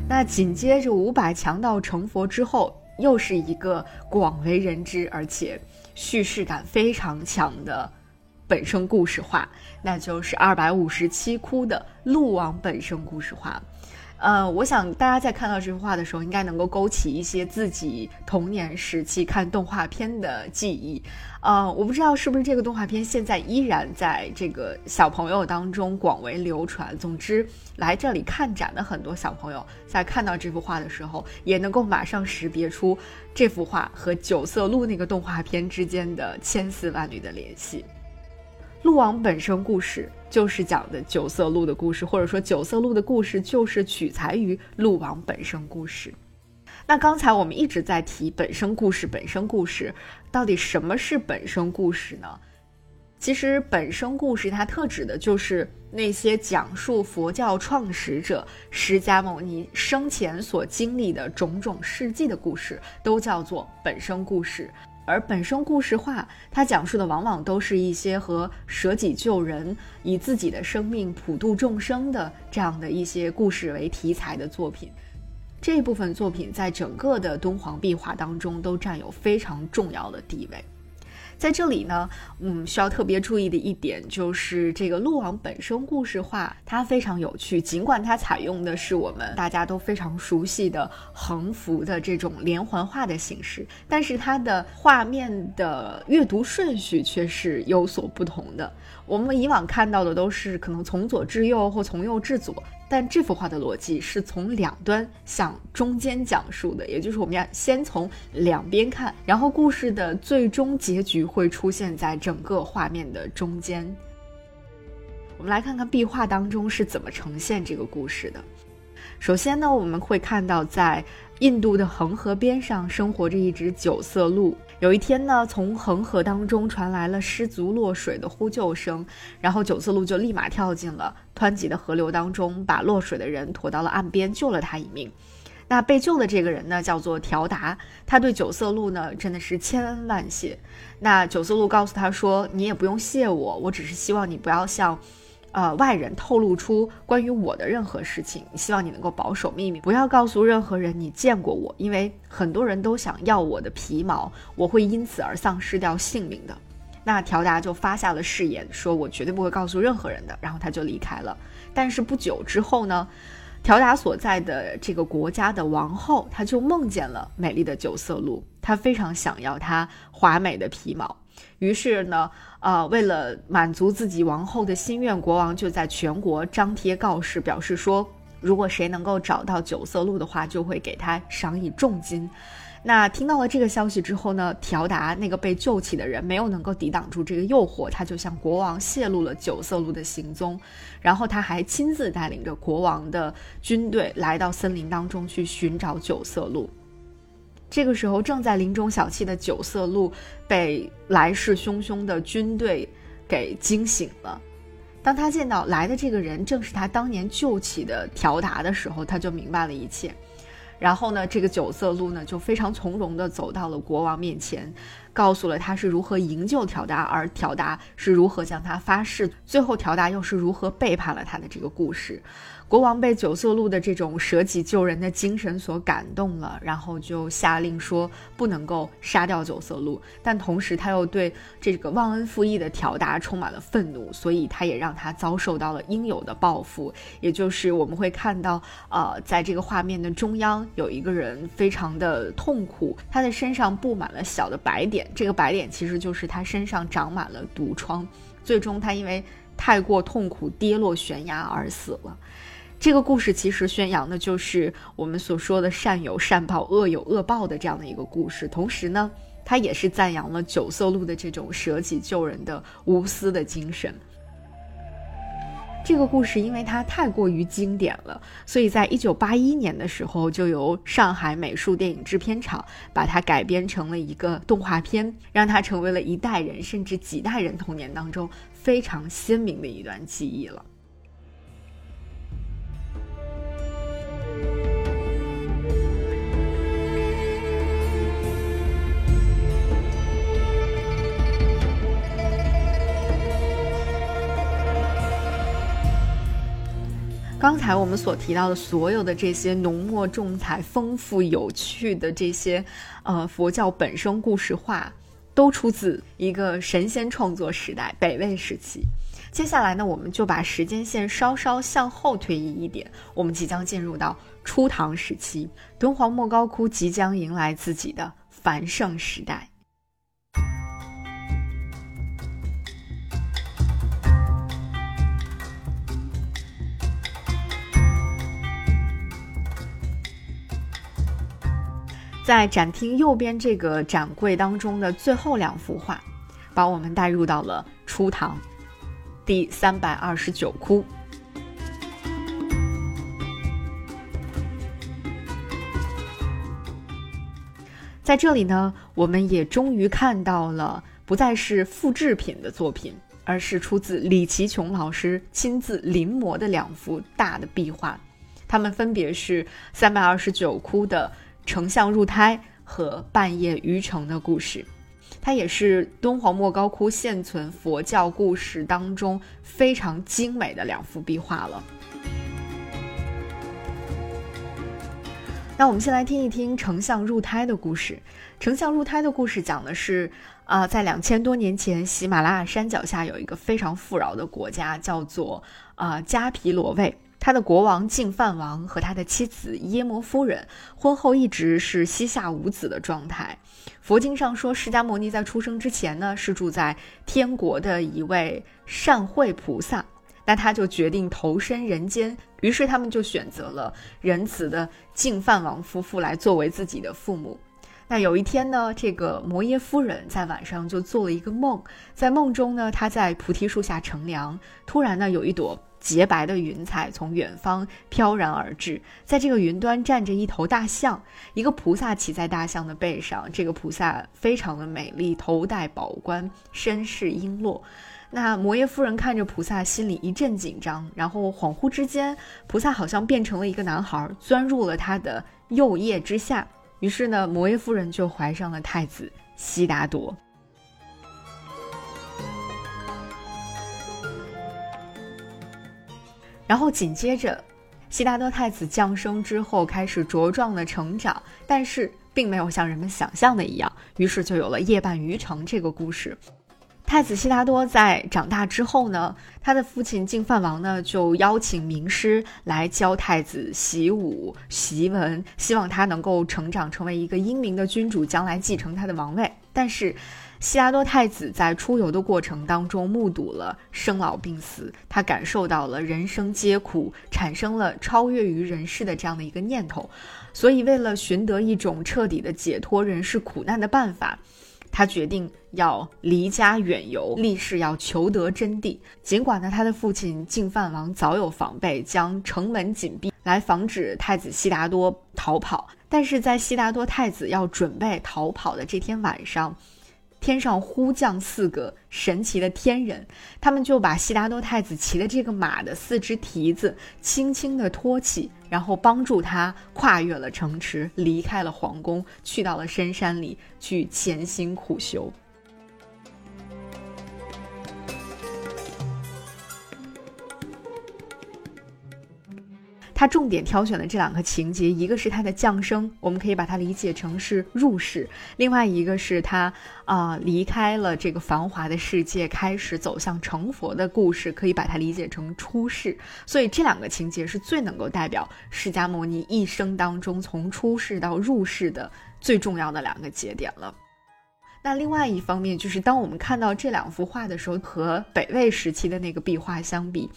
A: 那紧接着五百强盗成佛之后，又是一个广为人知，而且。叙事感非常强的本生故事画，那就是二百五十七窟的鹿王本生故事画。呃，我想大家在看到这幅画的时候，应该能够勾起一些自己童年时期看动画片的记忆。呃，我不知道是不是这个动画片现在依然在这个小朋友当中广为流传。总之，来这里看展的很多小朋友在看到这幅画的时候，也能够马上识别出这幅画和九色鹿那个动画片之间的千丝万缕的联系。鹿王本身故事就是讲的九色鹿的故事，或者说九色鹿的故事就是取材于鹿王本身故事。那刚才我们一直在提本身故事，本身故事到底什么是本身故事呢？其实本身故事它特指的就是那些讲述佛教创始者释迦牟尼生前所经历的种种事迹的故事，都叫做本身故事。而本身故事化，它讲述的往往都是一些和舍己救人、以自己的生命普度众生的这样的一些故事为题材的作品。这部分作品在整个的敦煌壁画当中都占有非常重要的地位。在这里呢，嗯，需要特别注意的一点就是这个鹿王本身故事化，它非常有趣。尽管它采用的是我们大家都非常熟悉的横幅的这种连环画的形式，但是它的画面的阅读顺序却是有所不同的。我们以往看到的都是可能从左至右或从右至左，但这幅画的逻辑是从两端向中间讲述的，也就是我们要先从两边看，然后故事的最终结局会出现在整个画面的中间。我们来看看壁画当中是怎么呈现这个故事的。首先呢，我们会看到在印度的恒河边上生活着一只九色鹿。有一天呢，从恒河当中传来了失足落水的呼救声，然后九色鹿就立马跳进了湍急的河流当中，把落水的人驮到了岸边，救了他一命。那被救的这个人呢，叫做条达，他对九色鹿呢真的是千恩万谢。那九色鹿告诉他说：“你也不用谢我，我只是希望你不要像。”呃，外人透露出关于我的任何事情，希望你能够保守秘密，不要告诉任何人你见过我，因为很多人都想要我的皮毛，我会因此而丧失掉性命的。那条达就发下了誓言，说我绝对不会告诉任何人的，然后他就离开了。但是不久之后呢，条达所在的这个国家的王后，她就梦见了美丽的九色鹿，她非常想要它华美的皮毛。于是呢，呃，为了满足自己王后的心愿，国王就在全国张贴告示，表示说，如果谁能够找到九色鹿的话，就会给他赏以重金。那听到了这个消息之后呢，条达那个被救起的人没有能够抵挡住这个诱惑，他就向国王泄露了九色鹿的行踪，然后他还亲自带领着国王的军队来到森林当中去寻找九色鹿。这个时候，正在林中小憩的九色鹿被来势汹汹的军队给惊醒了。当他见到来的这个人正是他当年救起的条达的时候，他就明白了一切。然后呢，这个九色鹿呢就非常从容地走到了国王面前，告诉了他是如何营救条达，而条达是如何向他发誓，最后条达又是如何背叛了他的这个故事。国王被九色鹿的这种舍己救人的精神所感动了，然后就下令说不能够杀掉九色鹿，但同时他又对这个忘恩负义的条达充满了愤怒，所以他也让他遭受到了应有的报复。也就是我们会看到，呃，在这个画面的中央有一个人非常的痛苦，他的身上布满了小的白点，这个白点其实就是他身上长满了毒疮，最终他因为太过痛苦跌落悬崖而死了。这个故事其实宣扬的就是我们所说的善有善报、恶有恶报的这样的一个故事。同时呢，它也是赞扬了九色鹿的这种舍己救人的无私的精神。这个故事因为它太过于经典了，所以在一九八一年的时候，就由上海美术电影制片厂把它改编成了一个动画片，让它成为了一代人甚至几代人童年当中非常鲜明的一段记忆了。刚才我们所提到的所有的这些浓墨重彩、丰富有趣的这些，呃，佛教本身故事画，都出自一个神仙创作时代——北魏时期。接下来呢，我们就把时间线稍稍向后推移一点，我们即将进入到初唐时期，敦煌莫高窟即将迎来自己的繁盛时代。在展厅右边这个展柜当中的最后两幅画，把我们带入到了初唐第三百二十九窟。在这里呢，我们也终于看到了不再是复制品的作品，而是出自李其琼老师亲自临摹的两幅大的壁画，它们分别是三百二十九窟的。丞相入胎和半夜渔城的故事，它也是敦煌莫高窟现存佛教故事当中非常精美的两幅壁画了。那我们先来听一听丞相入胎的故事。丞相入胎的故事讲的是，啊，在两千多年前，喜马拉雅山脚下有一个非常富饶的国家，叫做啊迦毗罗卫。他的国王净饭王和他的妻子耶摩夫人婚后一直是膝下无子的状态。佛经上说，释迦牟尼在出生之前呢，是住在天国的一位善慧菩萨，那他就决定投身人间，于是他们就选择了仁慈的净饭王夫妇来作为自己的父母。那有一天呢，这个摩耶夫人在晚上就做了一个梦，在梦中呢，她在菩提树下乘凉，突然呢，有一朵洁白的云彩从远方飘然而至，在这个云端站着一头大象，一个菩萨骑在大象的背上，这个菩萨非常的美丽，头戴宝冠，身饰璎珞。那摩耶夫人看着菩萨，心里一阵紧张，然后恍惚之间，菩萨好像变成了一个男孩，钻入了她的右腋之下。于是呢，摩耶夫人就怀上了太子悉达多。然后紧接着，悉达多太子降生之后开始茁壮的成长，但是并没有像人们想象的一样，于是就有了夜半鱼城这个故事。太子悉达多在长大之后呢，他的父亲净饭王呢就邀请名师来教太子习武习文，希望他能够成长成为一个英明的君主，将来继承他的王位。但是，悉达多太子在出游的过程当中目睹了生老病死，他感受到了人生皆苦，产生了超越于人世的这样的一个念头，所以为了寻得一种彻底的解脱人世苦难的办法。他决定要离家远游，立誓要求得真谛。尽管呢，他的父亲净饭王早有防备，将城门紧闭，来防止太子悉达多逃跑。但是在悉达多太子要准备逃跑的这天晚上。天上忽降四个神奇的天人，他们就把悉达多太子骑的这个马的四只蹄子轻轻地托起，然后帮助他跨越了城池，离开了皇宫，去到了深山里去潜心苦修。他重点挑选的这两个情节，一个是他的降生，我们可以把它理解成是入世；另外一个是他啊离开了这个繁华的世界，开始走向成佛的故事，可以把它理解成出世。所以这两个情节是最能够代表释迦牟尼一生当中从出世到入世的最重要的两个节点了。那另外一方面，就是当我们看到这两幅画的时候，和北魏时期的那个壁画相比。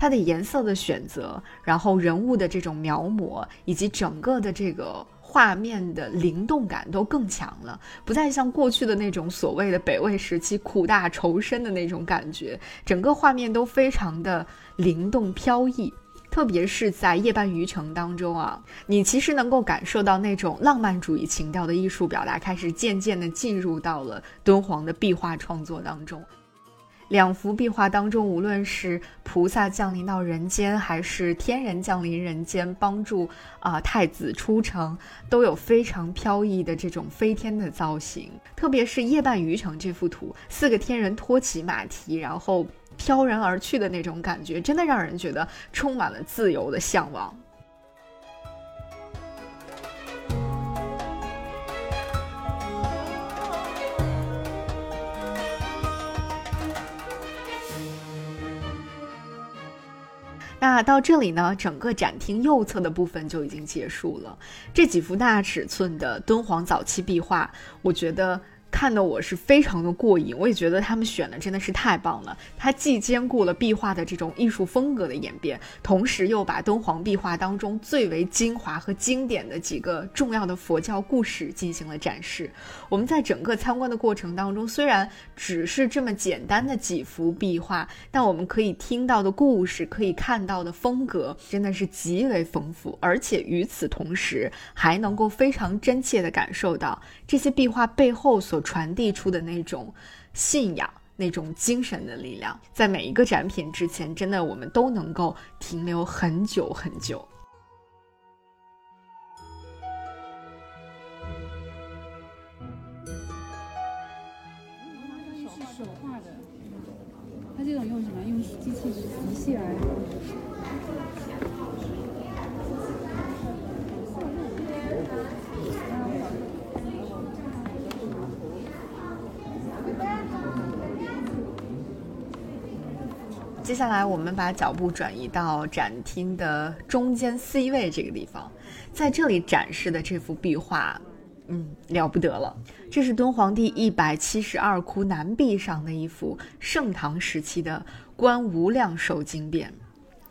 A: 它的颜色的选择，然后人物的这种描摹，以及整个的这个画面的灵动感都更强了，不再像过去的那种所谓的北魏时期苦大仇深的那种感觉，整个画面都非常的灵动飘逸。特别是在夜半渔城当中啊，你其实能够感受到那种浪漫主义情调的艺术表达开始渐渐的进入到了敦煌的壁画创作当中。两幅壁画当中，无论是菩萨降临到人间，还是天人降临人间帮助啊太子出城，都有非常飘逸的这种飞天的造型。特别是夜半渔城这幅图，四个天人托起马蹄，然后飘然而去的那种感觉，真的让人觉得充满了自由的向往。那到这里呢，整个展厅右侧的部分就已经结束了。这几幅大尺寸的敦煌早期壁画，我觉得。看得我是非常的过瘾，我也觉得他们选的真的是太棒了。它既兼顾了壁画的这种艺术风格的演变，同时又把敦煌壁画当中最为精华和经典的几个重要的佛教故事进行了展示。我们在整个参观的过程当中，虽然只是这么简单的几幅壁画，但我们可以听到的故事，可以看到的风格，真的是极为丰富。而且与此同时，还能够非常真切地感受到这些壁画背后所。传递出的那种信仰、那种精神的力量，在每一个展品之前，真的我们都能够停留很久很久。
G: 手画的，它这种用什么？用机器机器来。
A: 接下来我们把脚步转移到展厅的中间 C 位这个地方，在这里展示的这幅壁画，嗯，了不得了。这是敦煌第一百七十二窟南壁上的一幅盛唐时期的观无量寿经变。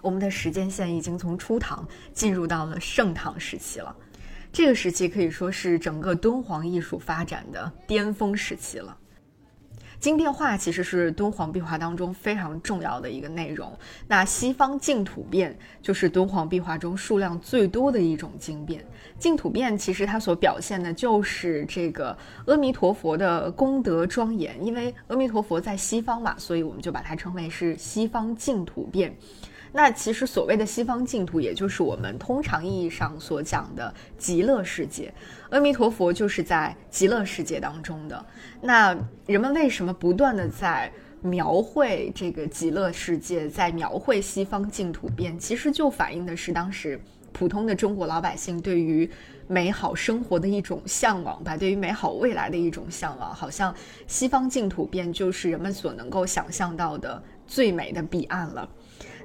A: 我们的时间线已经从初唐进入到了盛唐时期了，这个时期可以说是整个敦煌艺术发展的巅峰时期了。经变化其实是敦煌壁画当中非常重要的一个内容。那西方净土变就是敦煌壁画中数量最多的一种经变。净土变其实它所表现的就是这个阿弥陀佛的功德庄严。因为阿弥陀佛在西方嘛，所以我们就把它称为是西方净土变。那其实所谓的西方净土，也就是我们通常意义上所讲的极乐世界。阿弥陀佛就是在极乐世界当中的。那人们为什么不断的在描绘这个极乐世界，在描绘西方净土变？其实就反映的是当时普通的中国老百姓对于美好生活的一种向往吧，对于美好未来的一种向往。好像西方净土变就是人们所能够想象到的最美的彼岸了。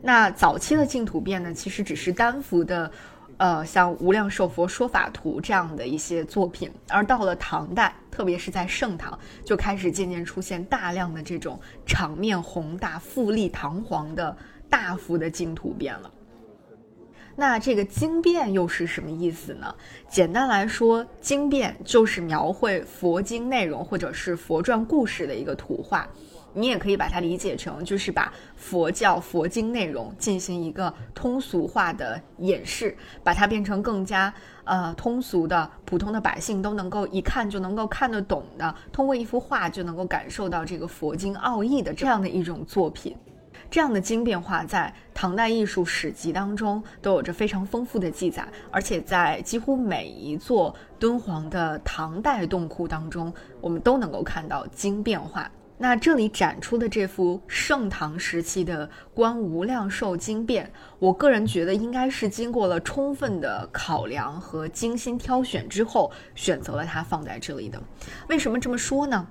A: 那早期的净土变呢，其实只是单幅的，呃，像《无量寿佛说法图》这样的一些作品，而到了唐代，特别是在盛唐，就开始渐渐出现大量的这种场面宏大、富丽堂皇的大幅的净土变了。那这个经变又是什么意思呢？简单来说，经变就是描绘佛经内容或者是佛传故事的一个图画。你也可以把它理解成，就是把佛教佛经内容进行一个通俗化的演示，把它变成更加呃通俗的、普通的百姓都能够一看就能够看得懂的，通过一幅画就能够感受到这个佛经奥义的这样的一种作品。这样的经变画在唐代艺术史籍当中都有着非常丰富的记载，而且在几乎每一座敦煌的唐代洞窟当中，我们都能够看到经变画。那这里展出的这幅盛唐时期的《观无量寿经变》，我个人觉得应该是经过了充分的考量和精心挑选之后，选择了它放在这里的。为什么这么说呢？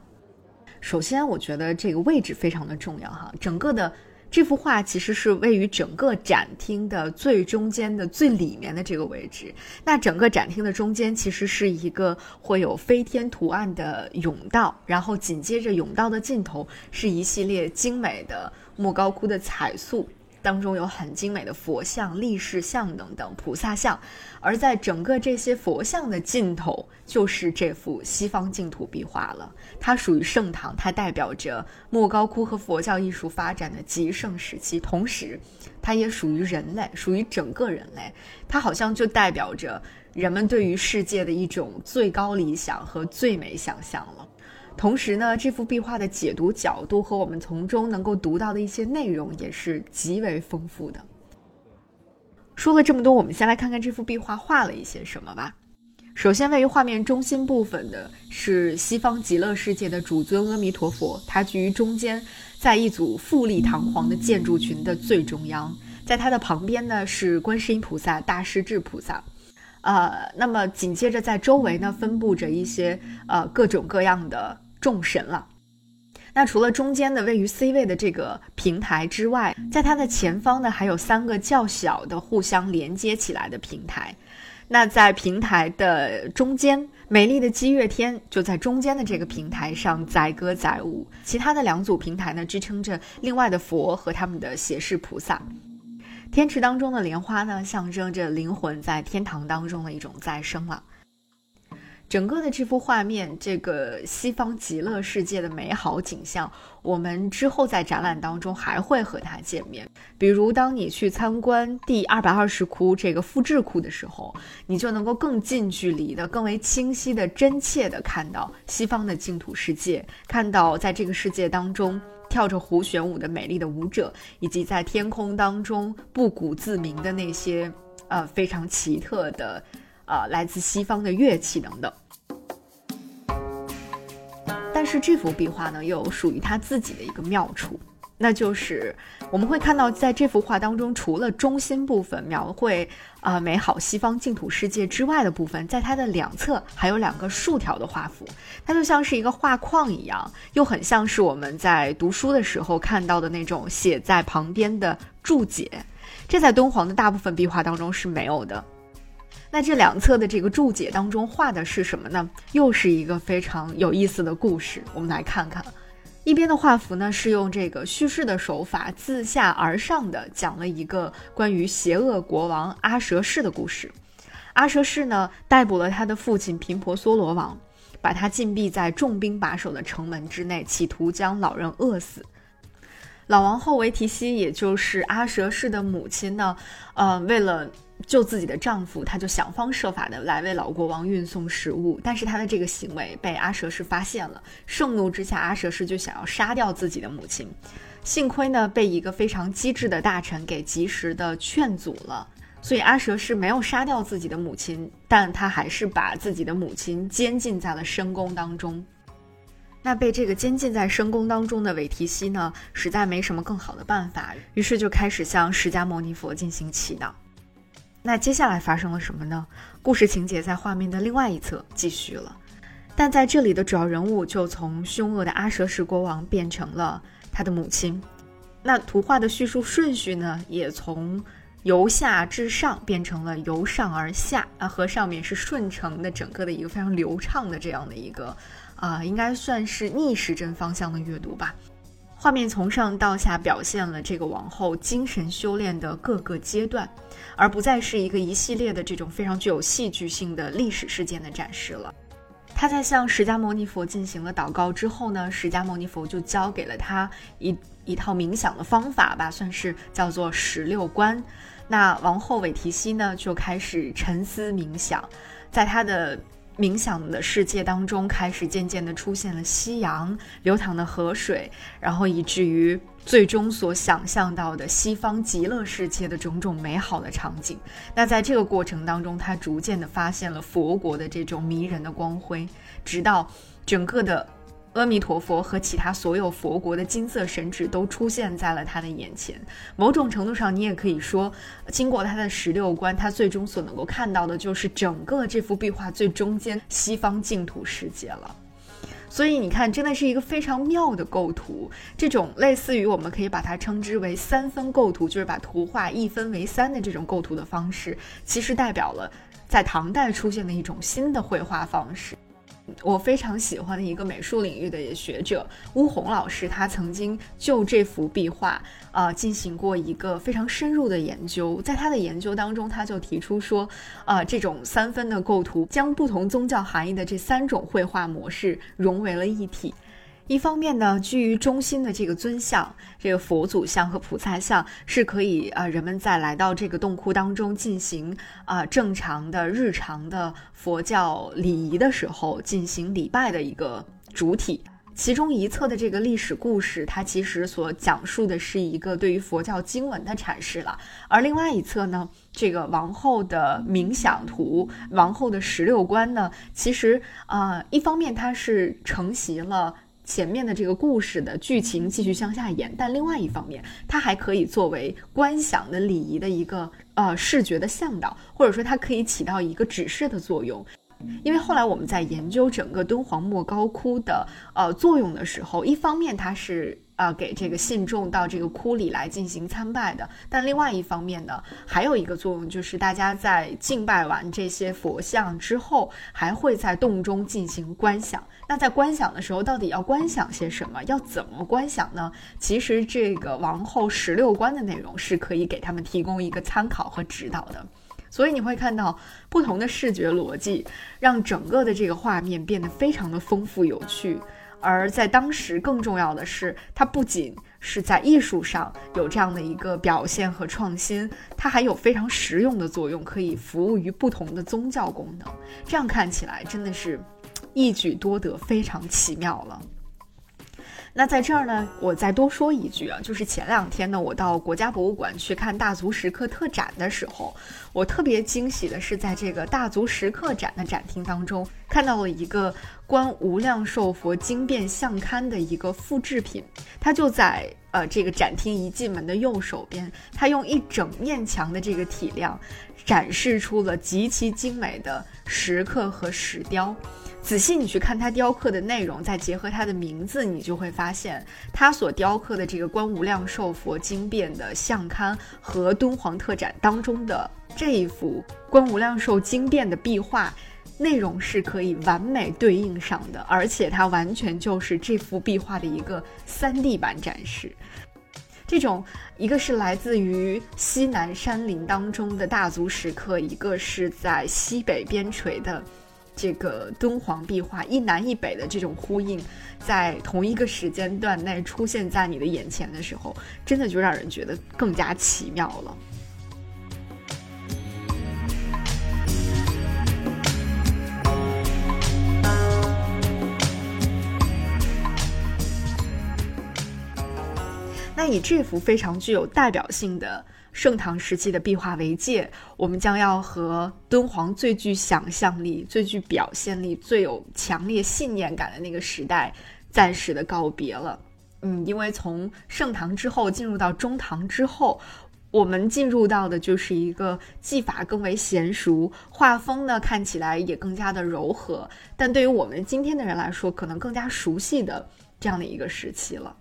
A: 首先，我觉得这个位置非常的重要哈，整个的。这幅画其实是位于整个展厅的最中间的最里面的这个位置。那整个展厅的中间其实是一个会有飞天图案的甬道，然后紧接着甬道的尽头是一系列精美的莫高窟的彩塑。当中有很精美的佛像、立式像等等菩萨像，而在整个这些佛像的尽头，就是这幅西方净土壁画了。它属于盛唐，它代表着莫高窟和佛教艺术发展的极盛时期，同时，它也属于人类，属于整个人类。它好像就代表着人们对于世界的一种最高理想和最美想象了。同时呢，这幅壁画的解读角度和我们从中能够读到的一些内容也是极为丰富的。说了这么多，我们先来看看这幅壁画画了一些什么吧。首先，位于画面中心部分的是西方极乐世界的主尊阿弥陀佛，他居于中间，在一组富丽堂皇的建筑群的最中央。在他的旁边呢是观世音菩萨、大势至菩萨。呃，那么紧接着在周围呢分布着一些呃各种各样的。众神了。那除了中间的位于 C 位的这个平台之外，在它的前方呢，还有三个较小的互相连接起来的平台。那在平台的中间，美丽的积月天就在中间的这个平台上载歌载舞。其他的两组平台呢，支撑着另外的佛和他们的胁侍菩萨。天池当中的莲花呢，象征着灵魂在天堂当中的一种再生了。整个的这幅画面，这个西方极乐世界的美好景象，我们之后在展览当中还会和它见面。比如，当你去参观第二百二十窟这个复制窟的时候，你就能够更近距离的、更为清晰的、真切的看到西方的净土世界，看到在这个世界当中跳着胡旋舞的美丽的舞者，以及在天空当中不鼓自鸣的那些呃非常奇特的呃来自西方的乐器等等。但是这幅壁画呢，又有属于它自己的一个妙处，那就是我们会看到，在这幅画当中，除了中心部分描绘啊美好西方净土世界之外的部分，在它的两侧还有两个竖条的画幅，它就像是一个画框一样，又很像是我们在读书的时候看到的那种写在旁边的注解。这在敦煌的大部分壁画当中是没有的。那这两侧的这个注解当中画的是什么呢？又是一个非常有意思的故事，我们来看看。一边的画幅呢，是用这个叙事的手法，自下而上的讲了一个关于邪恶国王阿舍氏的故事。阿舍氏呢，逮捕了他的父亲频婆娑罗王，把他禁闭在重兵把守的城门之内，企图将老人饿死。老王后维提西，也就是阿舍氏的母亲呢，呃，为了救自己的丈夫，她就想方设法的来为老国王运送食物。但是她的这个行为被阿舍氏发现了，盛怒之下，阿舍氏就想要杀掉自己的母亲。幸亏呢，被一个非常机智的大臣给及时的劝阻了，所以阿舍氏没有杀掉自己的母亲，但他还是把自己的母亲监禁在了深宫当中。那被这个监禁在深宫当中的韦提希呢，实在没什么更好的办法，于是就开始向释迦牟尼佛进行祈祷。那接下来发生了什么呢？故事情节在画面的另外一侧继续了，但在这里的主要人物就从凶恶的阿舍什国王变成了他的母亲。那图画的叙述顺序呢，也从由下至上变成了由上而下啊，和上面是顺承的，整个的一个非常流畅的这样的一个。啊，应该算是逆时针方向的阅读吧。画面从上到下表现了这个王后精神修炼的各个阶段，而不再是一个一系列的这种非常具有戏剧性的历史事件的展示了。他在向释迦牟尼佛进行了祷告之后呢，释迦牟尼佛就教给了他一一套冥想的方法吧，算是叫做十六观。那王后韦提希呢，就开始沉思冥想，在他的。冥想的世界当中，开始渐渐的出现了夕阳、流淌的河水，然后以至于最终所想象到的西方极乐世界的种种美好的场景。那在这个过程当中，他逐渐的发现了佛国的这种迷人的光辉，直到整个的。阿弥陀佛和其他所有佛国的金色神祇都出现在了他的眼前。某种程度上，你也可以说，经过他的十六观，他最终所能够看到的就是整个这幅壁画最中间西方净土世界了。所以你看，真的是一个非常妙的构图。这种类似于我们可以把它称之为三分构图，就是把图画一分为三的这种构图的方式，其实代表了在唐代出现的一种新的绘画方式。我非常喜欢的一个美术领域的学者乌红老师，他曾经就这幅壁画啊进行过一个非常深入的研究。在他的研究当中，他就提出说，啊，这种三分的构图将不同宗教含义的这三种绘画模式融为了一体。一方面呢，居于中心的这个尊像，这个佛祖像和菩萨像是可以啊，人们在来到这个洞窟当中进行啊正常的日常的佛教礼仪的时候进行礼拜的一个主体。其中一侧的这个历史故事，它其实所讲述的是一个对于佛教经文的阐释了；而另外一侧呢，这个王后的冥想图、王后的十六观呢，其实啊，一方面它是承袭了。前面的这个故事的剧情继续向下演，但另外一方面，它还可以作为观想的礼仪的一个呃视觉的向导，或者说它可以起到一个指示的作用。因为后来我们在研究整个敦煌莫高窟的呃作用的时候，一方面它是。啊，给这个信众到这个窟里来进行参拜的。但另外一方面呢，还有一个作用，就是大家在敬拜完这些佛像之后，还会在洞中进行观想。那在观想的时候，到底要观想些什么？要怎么观想呢？其实这个王后十六观的内容是可以给他们提供一个参考和指导的。所以你会看到不同的视觉逻辑，让整个的这个画面变得非常的丰富有趣。而在当时，更重要的是，它不仅是在艺术上有这样的一个表现和创新，它还有非常实用的作用，可以服务于不同的宗教功能。这样看起来，真的是一举多得，非常奇妙了。那在这儿呢，我再多说一句啊，就是前两天呢，我到国家博物馆去看大足石刻特展的时候，我特别惊喜的是，在这个大足石刻展的展厅当中，看到了一个《观无量寿佛经变相刊》的一个复制品，它就在呃，这个展厅一进门的右手边，它用一整面墙的这个体量，展示出了极其精美的石刻和石雕。仔细你去看它雕刻的内容，再结合它的名字，你就会发现，它所雕刻的这个观无量寿佛经变的相刊和敦煌特展当中的这一幅观无量寿经变的壁画。内容是可以完美对应上的，而且它完全就是这幅壁画的一个 3D 版展示。这种一个是来自于西南山林当中的大足石刻，一个是在西北边陲的这个敦煌壁画，一南一北的这种呼应，在同一个时间段内出现在你的眼前的时候，真的就让人觉得更加奇妙了。那以这幅非常具有代表性的盛唐时期的壁画为界，我们将要和敦煌最具想象力、最具表现力、最有强烈信念感的那个时代暂时的告别了。嗯，因为从盛唐之后进入到中唐之后，我们进入到的就是一个技法更为娴熟，画风呢看起来也更加的柔和，但对于我们今天的人来说，可能更加熟悉的这样的一个时期了。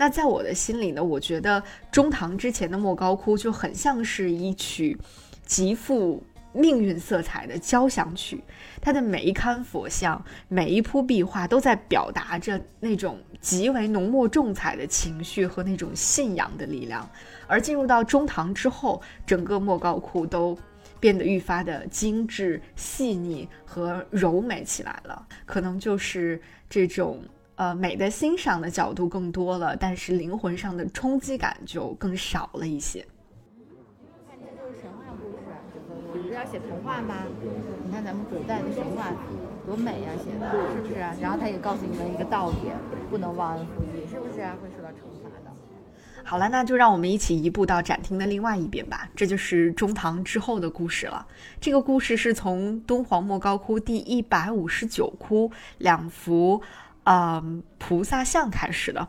A: 那在我的心里呢，我觉得中唐之前的莫高窟就很像是一曲极富命运色彩的交响曲，它的每一龛佛像、每一幅壁画都在表达着那种极为浓墨重彩的情绪和那种信仰的力量。而进入到中唐之后，整个莫高窟都变得愈发的精致、细腻和柔美起来了，可能就是这种。呃，美的欣赏的角度更多了，但是灵魂上的冲击感就更少了一些。
H: 看这就是神话故事，不是要写童话吗？你看咱们古代的神话多美呀，写的是不是？然后他也告诉你们一个道理，不能忘恩负义，是不是？会受到惩罚的。
A: 好了，那就让我们一起移步到展厅的另外一边吧。这就是中唐之后的故事了。这个故事是从敦煌莫高窟第一百五十九窟两幅。嗯，菩萨像开始的，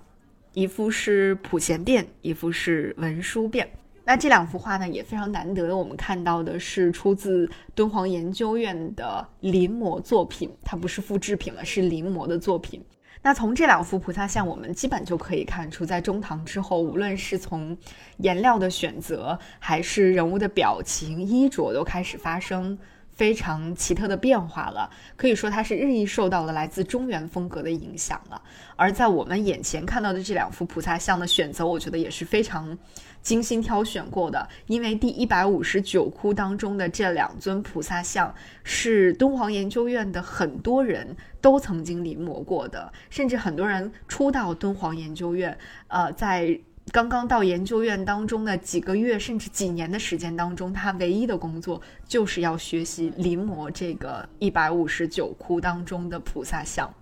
A: 一幅是普贤殿，一幅是文殊殿。那这两幅画呢，也非常难得。我们看到的是出自敦煌研究院的临摹作品，它不是复制品了，是临摹的作品。那从这两幅菩萨像，我们基本就可以看出，在中唐之后，无论是从颜料的选择，还是人物的表情、衣着，都开始发生。非常奇特的变化了，可以说它是日益受到了来自中原风格的影响了。而在我们眼前看到的这两幅菩萨像的选择，我觉得也是非常精心挑选过的。因为第一百五十九窟当中的这两尊菩萨像是敦煌研究院的很多人都曾经临摹过的，甚至很多人初到敦煌研究院，呃，在。刚刚到研究院当中的几个月甚至几年的时间当中，他唯一的工作就是要学习临摹这个一百五十九窟当中的菩萨像。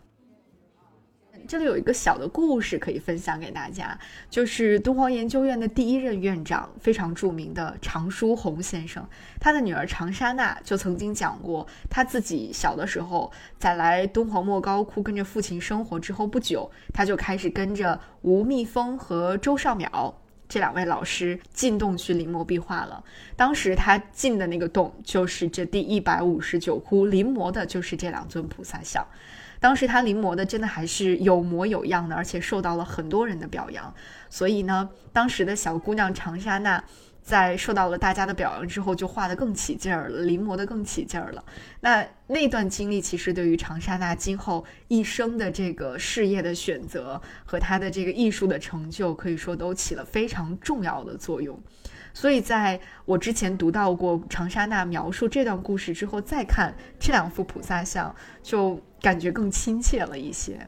A: 这里有一个小的故事可以分享给大家，就是敦煌研究院的第一任院长，非常著名的常书鸿先生，他的女儿常沙娜就曾经讲过，他自己小的时候在来敦煌莫高窟跟着父亲生活之后不久，他就开始跟着吴密峰和周少淼这两位老师进洞去临摹壁画了。当时他进的那个洞就是这第一百五十九窟，临摹的就是这两尊菩萨像。当时他临摹的真的还是有模有样的，而且受到了很多人的表扬。所以呢，当时的小姑娘长沙娜在受到了大家的表扬之后，就画得更起劲儿了，临摹得更起劲儿了。那那段经历其实对于长沙娜今后一生的这个事业的选择和她的这个艺术的成就，可以说都起了非常重要的作用。所以，在我之前读到过长沙娜描述这段故事之后，再看这两幅菩萨像，就感觉更亲切了一些。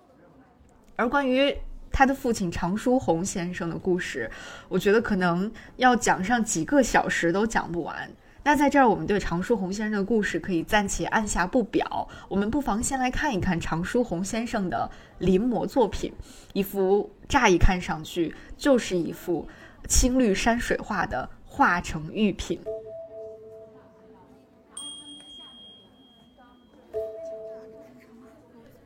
A: 而关于他的父亲常书鸿先生的故事，我觉得可能要讲上几个小时都讲不完。那在这儿，我们对常书鸿先生的故事可以暂且按下不表。我们不妨先来看一看常书鸿先生的临摹作品，一幅乍一看上去就是一幅。青绿山水画的画成玉品。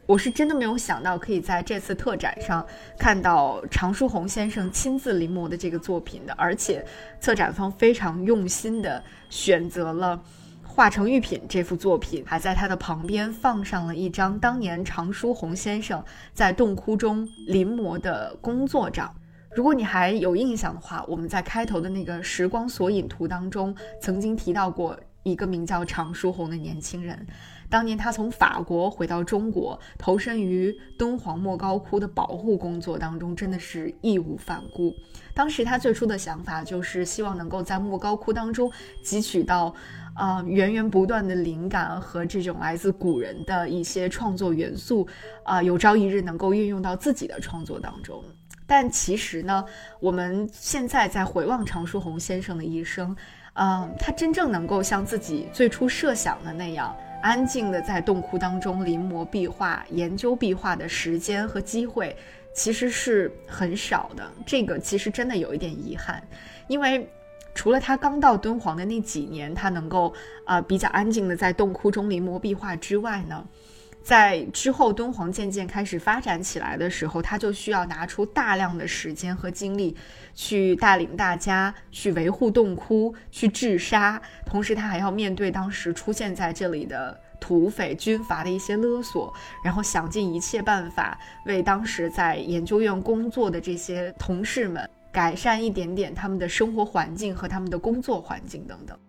A: 我是真的没有想到可以在这次特展上看到常书鸿先生亲自临摹的这个作品的，而且策展方非常用心的选择了。化成玉品这幅作品，还在它的旁边放上了一张当年常书鸿先生在洞窟中临摹的工作照。如果你还有印象的话，我们在开头的那个时光索引图当中曾经提到过一个名叫常书鸿的年轻人。当年他从法国回到中国，投身于敦煌莫高窟的保护工作当中，真的是义无反顾。当时他最初的想法就是希望能够在莫高窟当中汲取到。啊，源源不断的灵感和这种来自古人的一些创作元素，啊，有朝一日能够运用到自己的创作当中。但其实呢，我们现在在回望常书鸿先生的一生，嗯，他真正能够像自己最初设想的那样，安静的在洞窟当中临摹壁画、研究壁画的时间和机会，其实是很少的。这个其实真的有一点遗憾，因为。除了他刚到敦煌的那几年，他能够啊比较安静的在洞窟中临摹壁画之外呢，在之后敦煌渐渐开始发展起来的时候，他就需要拿出大量的时间和精力去带领大家去维护洞窟、去治沙，同时他还要面对当时出现在这里的土匪军阀的一些勒索，然后想尽一切办法为当时在研究院工作的这些同事们。改善一点点他们的生活环境和他们的工作环境等等。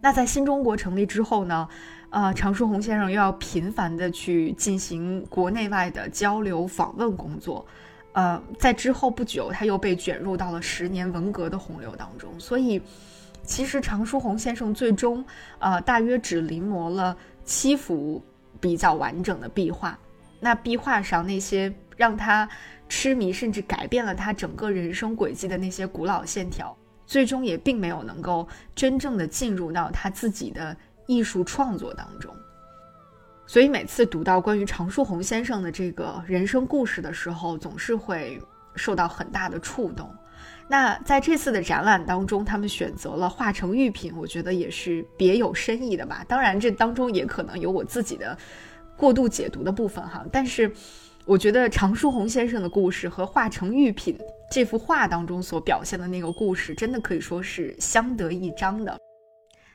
A: 那在新中国成立之后呢？呃，常书鸿先生又要频繁的去进行国内外的交流访问工作。呃，在之后不久，他又被卷入到了十年文革的洪流当中。所以，其实常书鸿先生最终，呃，大约只临摹了七幅比较完整的壁画。那壁画上那些让他。痴迷甚至改变了他整个人生轨迹的那些古老线条，最终也并没有能够真正的进入到他自己的艺术创作当中。所以每次读到关于常书鸿先生的这个人生故事的时候，总是会受到很大的触动。那在这次的展览当中，他们选择了化成玉品，我觉得也是别有深意的吧。当然，这当中也可能有我自己的过度解读的部分哈，但是。我觉得常书鸿先生的故事和《化成玉品》这幅画当中所表现的那个故事，真的可以说是相得益彰的。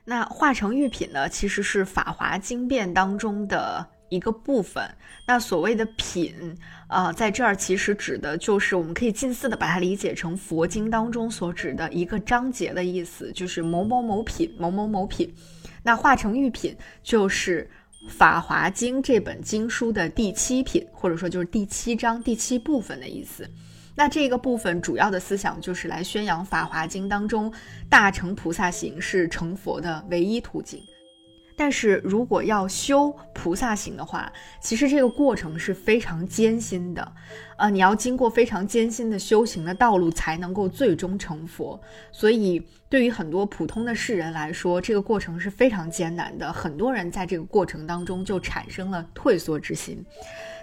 A: 那《化成玉品》呢，其实是《法华经变》当中的一个部分。那所谓的“品”啊，在这儿其实指的就是我们可以近似的把它理解成佛经当中所指的一个章节的意思，就是某某某品、某某某品。那化成玉品就是。《法华经》这本经书的第七品，或者说就是第七章第七部分的意思。那这个部分主要的思想就是来宣扬《法华经》当中大乘菩萨行是成佛的唯一途径。但是如果要修菩萨行的话，其实这个过程是非常艰辛的，呃，你要经过非常艰辛的修行的道路，才能够最终成佛。所以，对于很多普通的世人来说，这个过程是非常艰难的。很多人在这个过程当中就产生了退缩之心。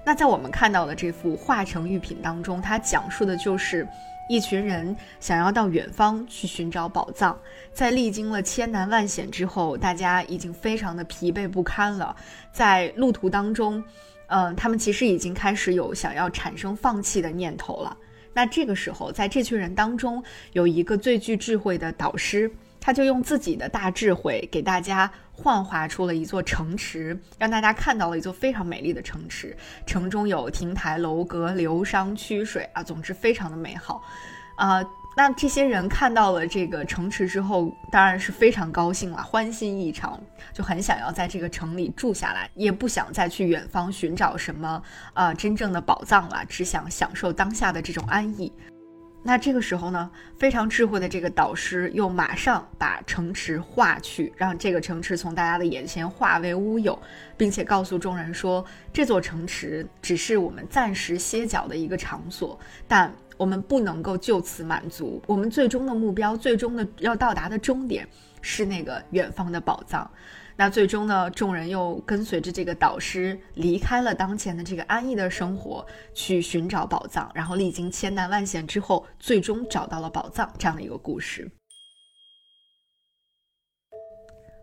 A: 那在我们看到的这幅化成玉品当中，它讲述的就是。一群人想要到远方去寻找宝藏，在历经了千难万险之后，大家已经非常的疲惫不堪了。在路途当中，嗯，他们其实已经开始有想要产生放弃的念头了。那这个时候，在这群人当中，有一个最具智慧的导师。他就用自己的大智慧给大家幻化出了一座城池，让大家看到了一座非常美丽的城池。城中有亭台楼阁、流觞曲水啊，总之非常的美好。啊，那这些人看到了这个城池之后，当然是非常高兴了，欢欣异常，就很想要在这个城里住下来，也不想再去远方寻找什么啊真正的宝藏了，只想享受当下的这种安逸。那这个时候呢，非常智慧的这个导师又马上把城池化去，让这个城池从大家的眼前化为乌有，并且告诉众人说，这座城池只是我们暂时歇脚的一个场所，但我们不能够就此满足，我们最终的目标，最终的要到达的终点是那个远方的宝藏。那最终呢，众人又跟随着这个导师离开了当前的这个安逸的生活，去寻找宝藏。然后历经千难万险之后，最终找到了宝藏，这样的一个故事。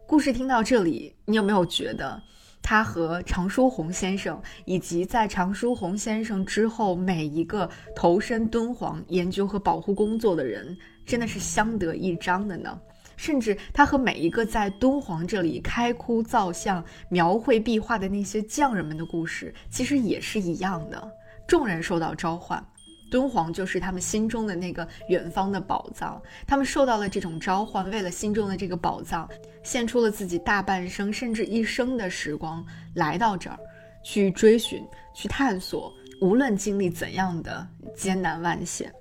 A: 故事听到这里，你有没有觉得，他和常书鸿先生，以及在常书鸿先生之后每一个投身敦煌研究和保护工作的人，真的是相得益彰的呢？甚至他和每一个在敦煌这里开窟造像、描绘壁画的那些匠人们的故事，其实也是一样的。众人受到召唤。敦煌就是他们心中的那个远方的宝藏，他们受到了这种召唤，为了心中的这个宝藏，献出了自己大半生甚至一生的时光，来到这儿，去追寻，去探索，无论经历怎样的艰难万险。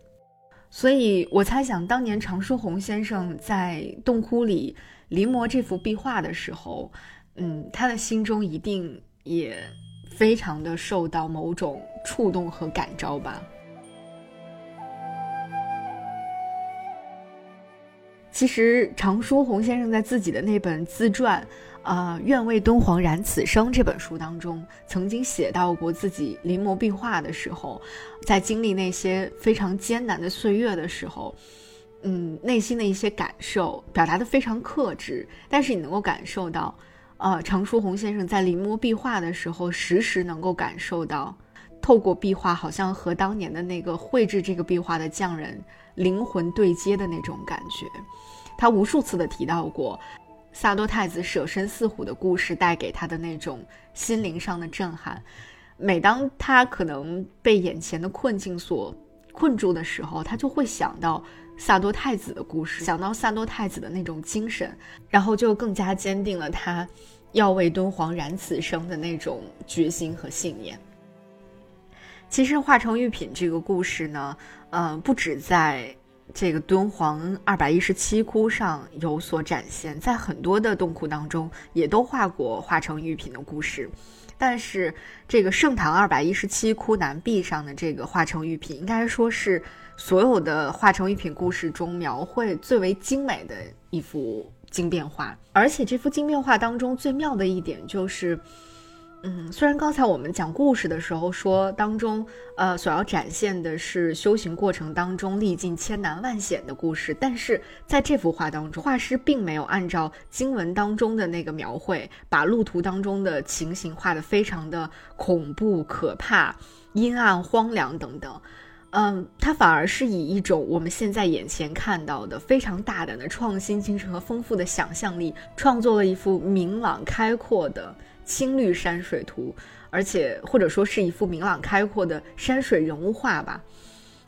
A: 所以我猜想，当年常书鸿先生在洞窟里临摹这幅壁画的时候，嗯，他的心中一定也非常的受到某种触动和感召吧。其实，常书鸿先生在自己的那本自传，啊，《愿为敦煌燃此生》这本书当中，曾经写到过自己临摹壁画的时候，在经历那些非常艰难的岁月的时候，嗯，内心的一些感受，表达的非常克制，但是你能够感受到，呃，常书鸿先生在临摹壁画的时候，时时能够感受到，透过壁画，好像和当年的那个绘制这个壁画的匠人。灵魂对接的那种感觉，他无数次的提到过萨多太子舍身饲虎的故事带给他的那种心灵上的震撼。每当他可能被眼前的困境所困住的时候，他就会想到萨多太子的故事，想到萨多太子的那种精神，然后就更加坚定了他要为敦煌燃此生的那种决心和信念。其实化成玉品这个故事呢。呃，不止在这个敦煌二百一十七窟上有所展现，在很多的洞窟当中也都画过化成玉品的故事。但是，这个盛唐二百一十七窟南壁上的这个化成玉品，应该说是所有的化成玉品故事中描绘最为精美的一幅经变画。而且，这幅经变画当中最妙的一点就是。嗯，虽然刚才我们讲故事的时候说当中，呃，所要展现的是修行过程当中历尽千难万险的故事，但是在这幅画当中，画师并没有按照经文当中的那个描绘，把路途当中的情形画得非常的恐怖、可怕、阴暗、荒凉等等。嗯，他反而是以一种我们现在眼前看到的非常大胆的创新精神和丰富的想象力，创作了一幅明朗开阔的。青绿山水图，而且或者说是一幅明朗开阔的山水人物画吧，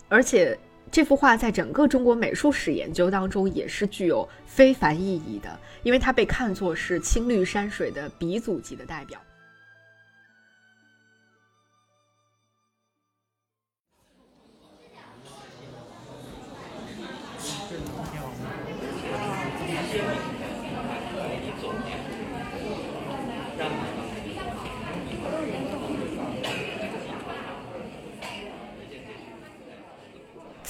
A: 而且这幅画在整个中国美术史研究当中也是具有非凡意义的，因为它被看作是青绿山水的鼻祖级的代表。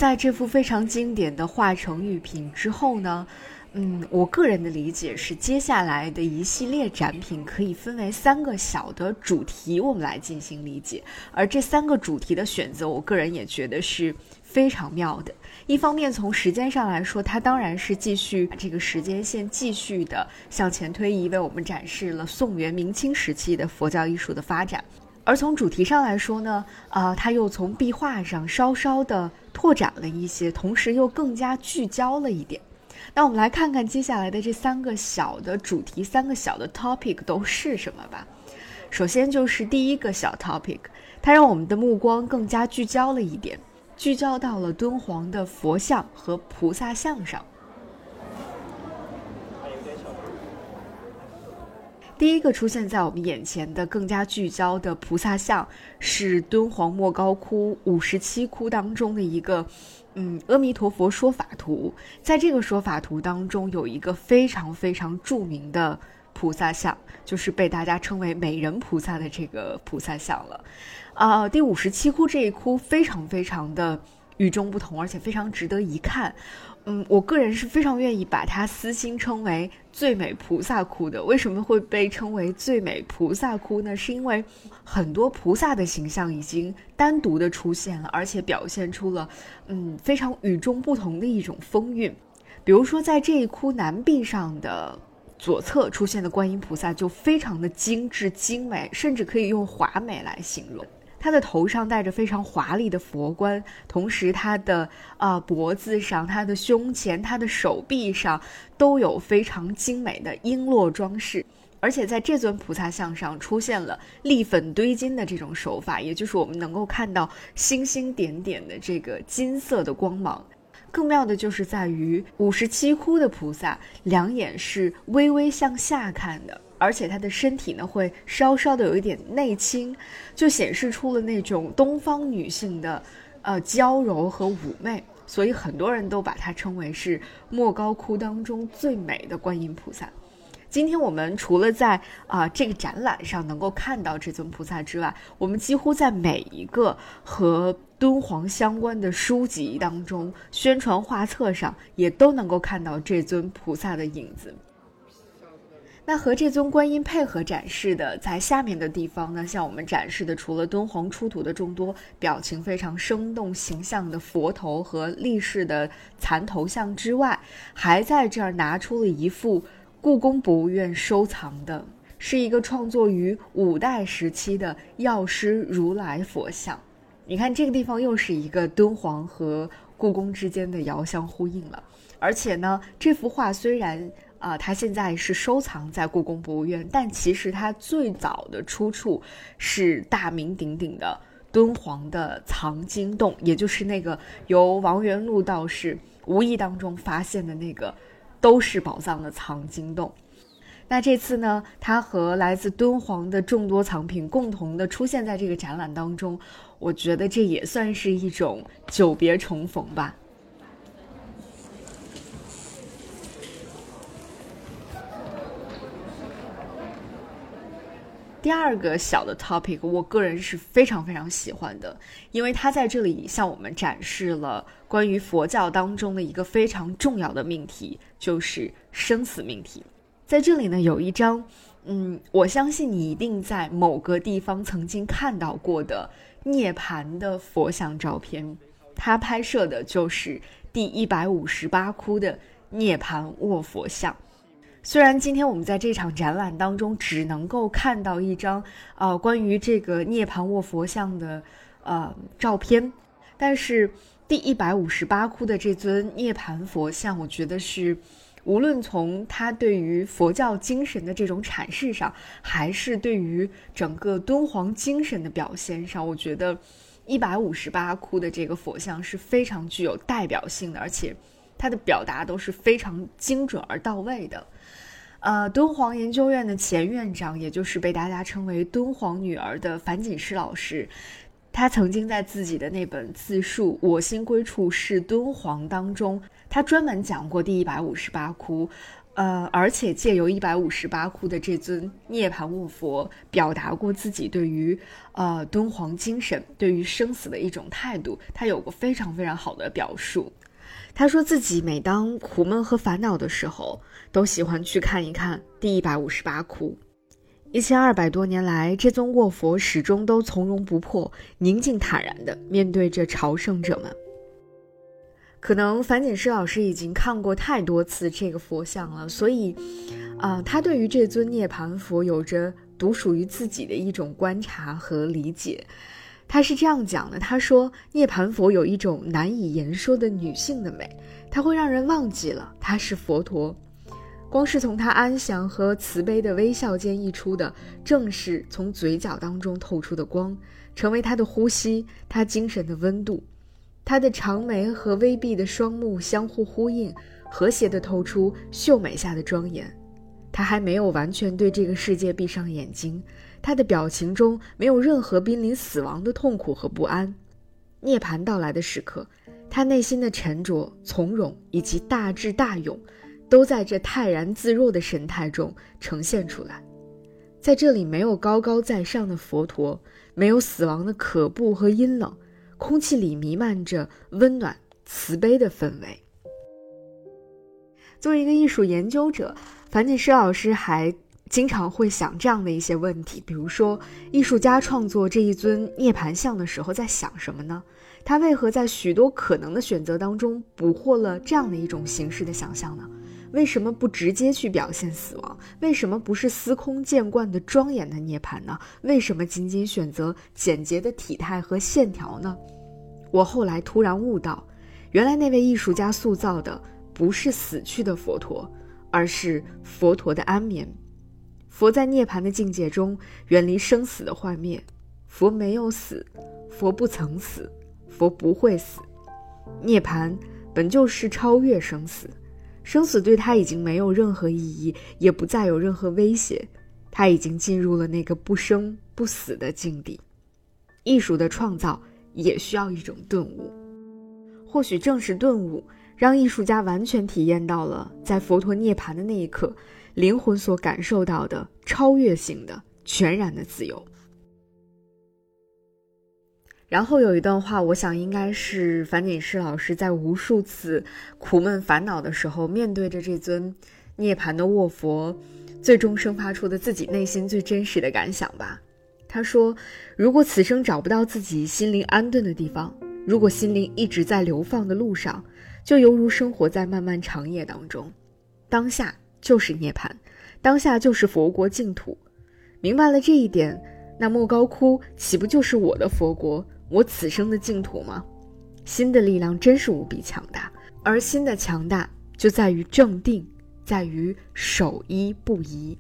A: 在这幅非常经典的画成玉品之后呢，嗯，我个人的理解是，接下来的一系列展品可以分为三个小的主题，我们来进行理解。而这三个主题的选择，我个人也觉得是非常妙的。一方面，从时间上来说，它当然是继续把这个时间线继续的向前推移，为我们展示了宋元明清时期的佛教艺术的发展。而从主题上来说呢，啊，它又从壁画上稍稍的拓展了一些，同时又更加聚焦了一点。那我们来看看接下来的这三个小的主题，三个小的 topic 都是什么吧。首先就是第一个小 topic，它让我们的目光更加聚焦了一点，聚焦到了敦煌的佛像和菩萨像上。第一个出现在我们眼前的更加聚焦的菩萨像，是敦煌莫高窟五十七窟当中的一个，嗯，阿弥陀佛说法图。在这个说法图当中，有一个非常非常著名的菩萨像，就是被大家称为美人菩萨的这个菩萨像了。啊，第五十七窟这一窟非常非常的与众不同，而且非常值得一看。嗯，我个人是非常愿意把它私心称为最美菩萨窟的。为什么会被称为最美菩萨窟呢？是因为很多菩萨的形象已经单独的出现了，而且表现出了嗯非常与众不同的一种风韵。比如说，在这一窟南壁上的左侧出现的观音菩萨就非常的精致精美，甚至可以用华美来形容。他的头上戴着非常华丽的佛冠，同时他的啊脖子上、他的胸前、他的手臂上都有非常精美的璎珞装饰，而且在这尊菩萨像上出现了立粉堆金的这种手法，也就是我们能够看到星星点点的这个金色的光芒。更妙的就是在于五十七窟的菩萨两眼是微微向下看的。而且他的身体呢，会稍稍的有一点内倾，就显示出了那种东方女性的，呃娇柔和妩媚。所以很多人都把它称为是莫高窟当中最美的观音菩萨。今天我们除了在啊这个展览上能够看到这尊菩萨之外，我们几乎在每一个和敦煌相关的书籍当中、宣传画册上，也都能够看到这尊菩萨的影子。那和这尊观音配合展示的，在下面的地方呢，向我们展示的，除了敦煌出土的众多表情非常生动形象的佛头和立式的残头像之外，还在这儿拿出了一幅故宫博物院收藏的，是一个创作于五代时期的药师如来佛像。你看这个地方又是一个敦煌和故宫之间的遥相呼应了，而且呢，这幅画虽然。啊，它现在是收藏在故宫博物院，但其实它最早的出处是大名鼎鼎的敦煌的藏经洞，也就是那个由王元禄道士无意当中发现的那个都是宝藏的藏经洞。那这次呢，它和来自敦煌的众多藏品共同的出现在这个展览当中，我觉得这也算是一种久别重逢吧。第二个小的 topic，我个人是非常非常喜欢的，因为它在这里向我们展示了关于佛教当中的一个非常重要的命题，就是生死命题。在这里呢，有一张，嗯，我相信你一定在某个地方曾经看到过的涅槃的佛像照片，它拍摄的就是第一百五十八窟的涅槃卧佛像。虽然今天我们在这场展览当中只能够看到一张呃关于这个涅槃卧佛像的呃照片，但是第一百五十八窟的这尊涅槃佛像，我觉得是无论从它对于佛教精神的这种阐释上，还是对于整个敦煌精神的表现上，我觉得一百五十八窟的这个佛像是非常具有代表性的，而且它的表达都是非常精准而到位的。呃，敦煌研究院的前院长，也就是被大家称为“敦煌女儿”的樊锦诗老师，她曾经在自己的那本自述《我心归处是敦煌》当中，他专门讲过第一百五十八窟，呃，而且借由一百五十八窟的这尊涅槃卧佛，表达过自己对于呃敦煌精神、对于生死的一种态度，他有过非常非常好的表述。他说自己每当苦闷和烦恼的时候，都喜欢去看一看第一百五十八窟。一千二百多年来，这尊卧佛始终都从容不迫、宁静坦然地面对着朝圣者们。可能樊锦诗老师已经看过太多次这个佛像了，所以，啊，他对于这尊涅槃佛有着独属于自己的一种观察和理解。他是这样讲的：“他说，涅槃佛有一种难以言说的女性的美，它会让人忘记了他是佛陀。光是从他安详和慈悲的微笑间溢出的，正是从嘴角当中透出的光，成为他的呼吸，他精神的温度。他的长眉和微闭的双目相互呼应，和谐地透出秀美下的庄严。他还没有完全对这个世界闭上眼睛。”他的表情中没有任何濒临死亡的痛苦和不安。涅槃到来的时刻，他内心的沉着、从容以及大智大勇，都在这泰然自若的神态中呈现出来。在这里，没有高高在上的佛陀，没有死亡的可怖和阴冷，空气里弥漫着温暖、慈悲的氛围。作为一个艺术研究者，樊锦诗老师还。经常会想这样的一些问题，比如说，艺术家创作这一尊涅槃像的时候在想什么呢？他为何在许多可能的选择当中捕获了这样的一种形式的想象呢？为什么不直接去表现死亡？为什么不是司空见惯的庄严的涅槃呢？为什么仅仅选择简洁的体态和线条呢？我后来突然悟到，原来那位艺术家塑造的不是死去的佛陀，而是佛陀的安眠。佛在涅槃的境界中，远离生死的幻灭。佛没有死，佛不曾死，佛不会死。涅槃本就是超越生死，生死对他已经没有任何意义，也不再有任何威胁。他已经进入了那个不生不死的境地。艺术的创造也需要一种顿悟，或许正是顿悟，让艺术家完全体验到了在佛陀涅槃的那一刻，灵魂所感受到的超越性的、全然的自由。然后有一段话，我想应该是樊锦诗老师在无数次苦闷烦恼的时候，面对着这尊涅槃的卧佛，最终生发出的自己内心最真实的感想吧。他说：“如果此生找不到自己心灵安顿的地方，如果心灵一直在流放的路上，就犹如生活在漫漫长夜当中。当下就是涅槃，当下就是佛国净土。明白了这一点，那莫高窟岂不就是我的佛国？”我此生的净土吗？心的力量真是无比强大，而心的强大就在于正定，在于守一不移。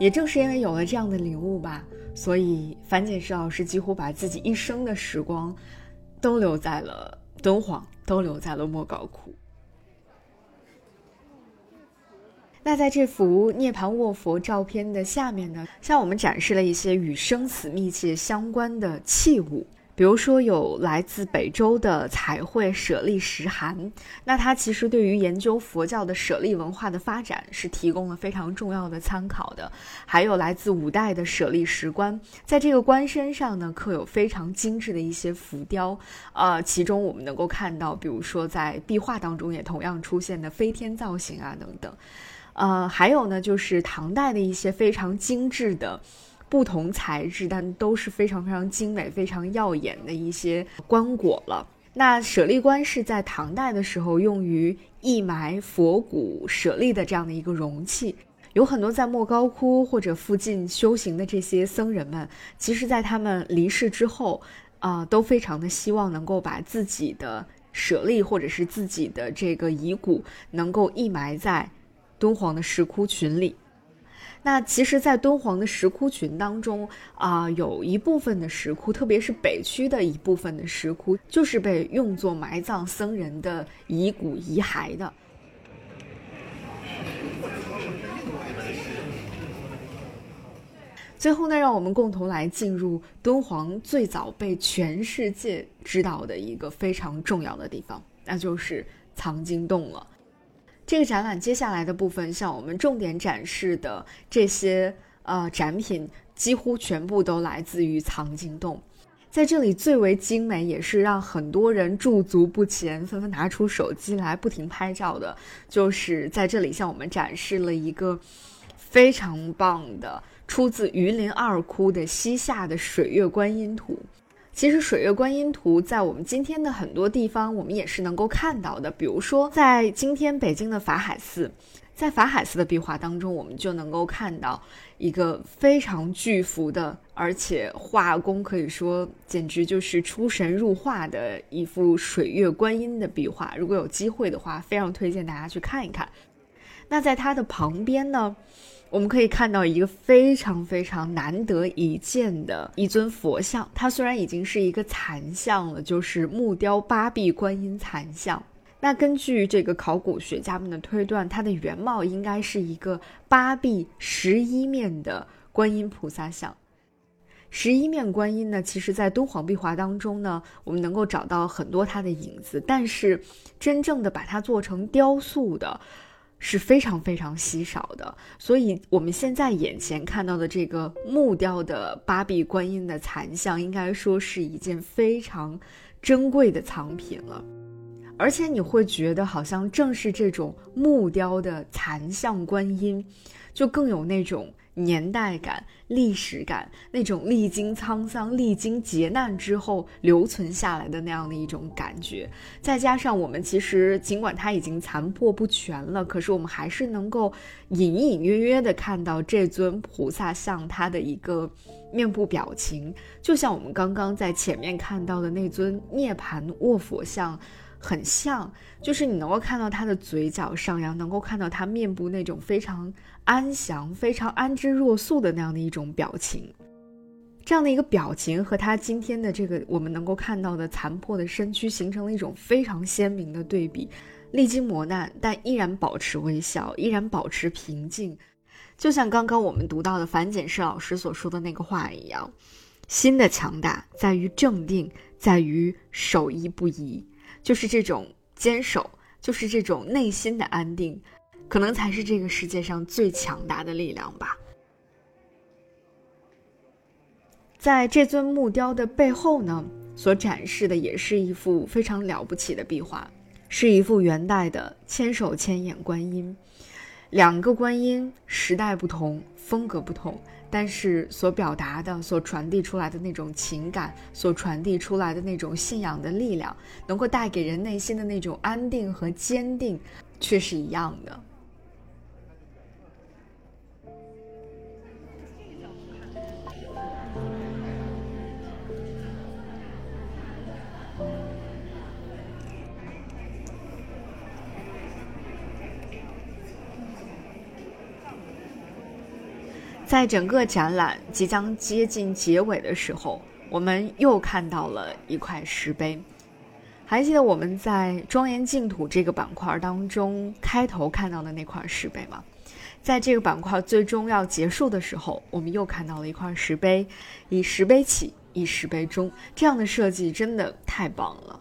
A: 也正是因为有了这样的领悟吧，所以樊锦诗老师几乎把自己一生的时光，都留在了敦煌，都留在了莫高窟。那在这幅涅槃卧佛照片的下面呢，向我们展示了一些与生死密切相关的器物，比如说有来自北周的彩绘舍利石函，那它其实对于研究佛教的舍利文化的发展是提供了非常重要的参考的。还有来自五代的舍利石棺，在这个棺身上呢刻有非常精致的一些浮雕，呃，其中我们能够看到，比如说在壁画当中也同样出现的飞天造型啊等等。呃，还有呢，就是唐代的一些非常精致的、不同材质，但都是非常非常精美、非常耀眼的一些棺椁了。那舍利棺是在唐代的时候用于义埋佛骨舍利的这样的一个容器。有很多在莫高窟或者附近修行的这些僧人们，其实在他们离世之后，啊，都非常的希望能够把自己的舍利或者是自己的这个遗骨能够义埋在。敦煌的石窟群里，那其实，在敦煌的石窟群当中啊，有一部分的石窟，特别是北区的一部分的石窟，就是被用作埋葬僧人的遗骨遗骸的。最后呢，让我们共同来进入敦煌最早被全世界知道的一个非常重要的地方，那就是藏经洞了。这个展览接下来的部分，像我们重点展示的这些呃展品，几乎全部都来自于藏经洞。在这里最为精美，也是让很多人驻足不前，纷纷拿出手机来不停拍照的，就是在这里向我们展示了一个非常棒的出自榆林二窟的西夏的水月观音图。其实水月观音图在我们今天的很多地方，我们也是能够看到的。比如说，在今天北京的法海寺，在法海寺的壁画当中，我们就能够看到一个非常巨幅的，而且画工可以说简直就是出神入化的一幅水月观音的壁画。如果有机会的话，非常推荐大家去看一看。那在它的旁边呢？我们可以看到一个非常非常难得一见的一尊佛像，它虽然已经是一个残像了，就是木雕八臂观音残像。那根据这个考古学家们的推断，它的原貌应该是一个八臂十一面的观音菩萨像。十一面观音呢，其实在敦煌壁画当中呢，我们能够找到很多它的影子，但是真正的把它做成雕塑的。是非常非常稀少的，所以我们现在眼前看到的这个木雕的八臂观音的残像，应该说是一件非常珍贵的藏品了。而且你会觉得，好像正是这种木雕的残像观音，就更有那种年代感、历史感，那种历经沧桑、历经劫难之后留存下来的那样的一种感觉，再加上我们其实尽管它已经残破不全了，可是我们还是能够隐隐约约的看到这尊菩萨像它的一个面部表情，就像我们刚刚在前面看到的那尊涅盘卧佛像。很像，就是你能够看到他的嘴角上扬，能够看到他面部那种非常安详、非常安之若素的那样的一种表情。这样的一个表情和他今天的这个我们能够看到的残破的身躯形成了一种非常鲜明的对比。历经磨难，但依然保持微笑，依然保持平静，就像刚刚我们读到的樊简世老师所说的那个话一样：心的强大在于镇定，在于守一不移。就是这种坚守，就是这种内心的安定，可能才是这个世界上最强大的力量吧。在这尊木雕的背后呢，所展示的也是一幅非常了不起的壁画，是一幅元代的千手千眼观音。两个观音时代不同，风格不同。但是所表达的、所传递出来的那种情感，所传递出来的那种信仰的力量，能够带给人内心的那种安定和坚定，却是一样的。在整个展览即将接近结尾的时候，我们又看到了一块石碑。还记得我们在庄严净土这个板块当中开头看到的那块石碑吗？在这个板块最终要结束的时候，我们又看到了一块石碑，以石碑起，以石碑终，这样的设计真的太棒了。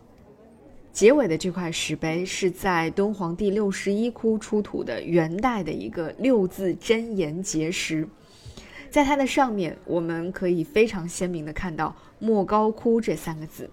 A: 结尾的这块石碑是在敦煌第六十一窟出土的元代的一个六字真言结石。在它的上面，我们可以非常鲜明的看到“莫高窟”这三个字，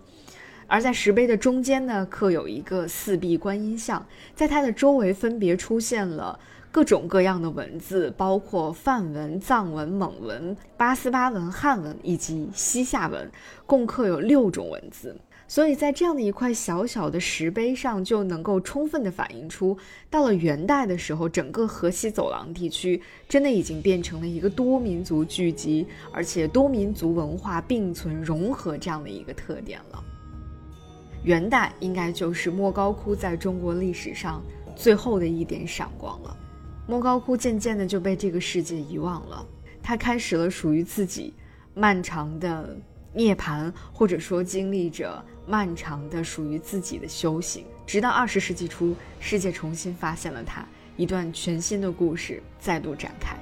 A: 而在石碑的中间呢，刻有一个四壁观音像，在它的周围分别出现了各种各样的文字，包括梵文、藏文、蒙文、八思巴文、汉文以及西夏文，共刻有六种文字。所以在这样的一块小小的石碑上，就能够充分的反映出，到了元代的时候，整个河西走廊地区真的已经变成了一个多民族聚集，而且多民族文化并存融合这样的一个特点了。元代应该就是莫高窟在中国历史上最后的一点闪光了，莫高窟渐渐的就被这个世界遗忘了，它开始了属于自己漫长的涅槃，或者说经历着。漫长的属于自己的修行，直到二十世纪初，世界重新发现了它，一段全新的故事再度展开。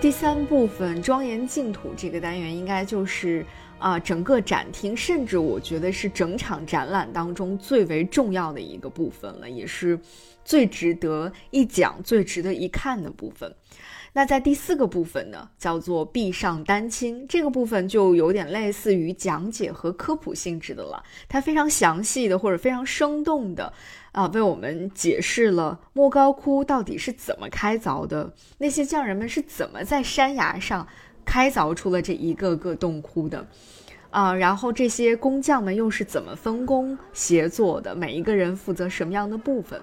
A: 第三部分庄严净土这个单元，应该就是。啊，整个展厅，甚至我觉得是整场展览当中最为重要的一个部分了，也是最值得一讲、最值得一看的部分。那在第四个部分呢，叫做壁上丹青，这个部分就有点类似于讲解和科普性质的了。它非常详细的或者非常生动的啊，为我们解释了莫高窟到底是怎么开凿的，那些匠人们是怎么在山崖上。开凿出了这一个个洞窟的，啊，然后这些工匠们又是怎么分工协作的？每一个人负责什么样的部分？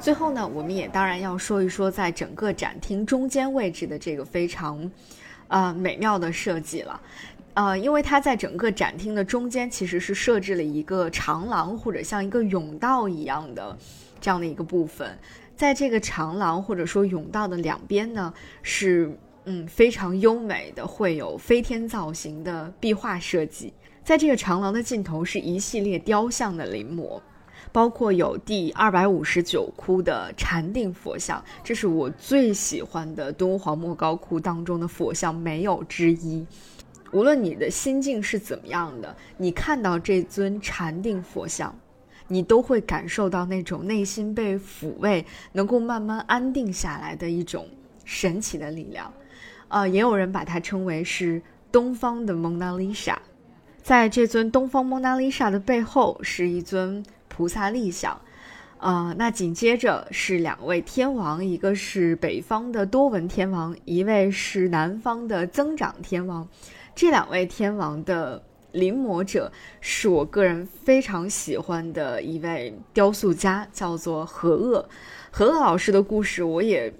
A: 最后呢，我们也当然要说一说，在整个展厅中间位置的这个非常，啊，美妙的设计了。呃，因为它在整个展厅的中间其实是设置了一个长廊或者像一个甬道一样的这样的一个部分，在这个长廊或者说甬道的两边呢，是嗯非常优美的，会有飞天造型的壁画设计。在这个长廊的尽头是一系列雕像的临摹，包括有第二百五十九窟的禅定佛像，这是我最喜欢的敦煌莫高窟当中的佛像，没有之一。无论你的心境是怎么样的，你看到这尊禅定佛像，你都会感受到那种内心被抚慰、能够慢慢安定下来的一种神奇的力量。呃，也有人把它称为是东方的蒙娜丽莎。在这尊东方蒙娜丽莎的背后，是一尊菩萨立像。啊，那紧接着是两位天王，一个是北方的多闻天王，一位是南方的增长天王。这两位天王的临摹者是我个人非常喜欢的一位雕塑家，叫做何鄂。何鄂老师的故事，我也。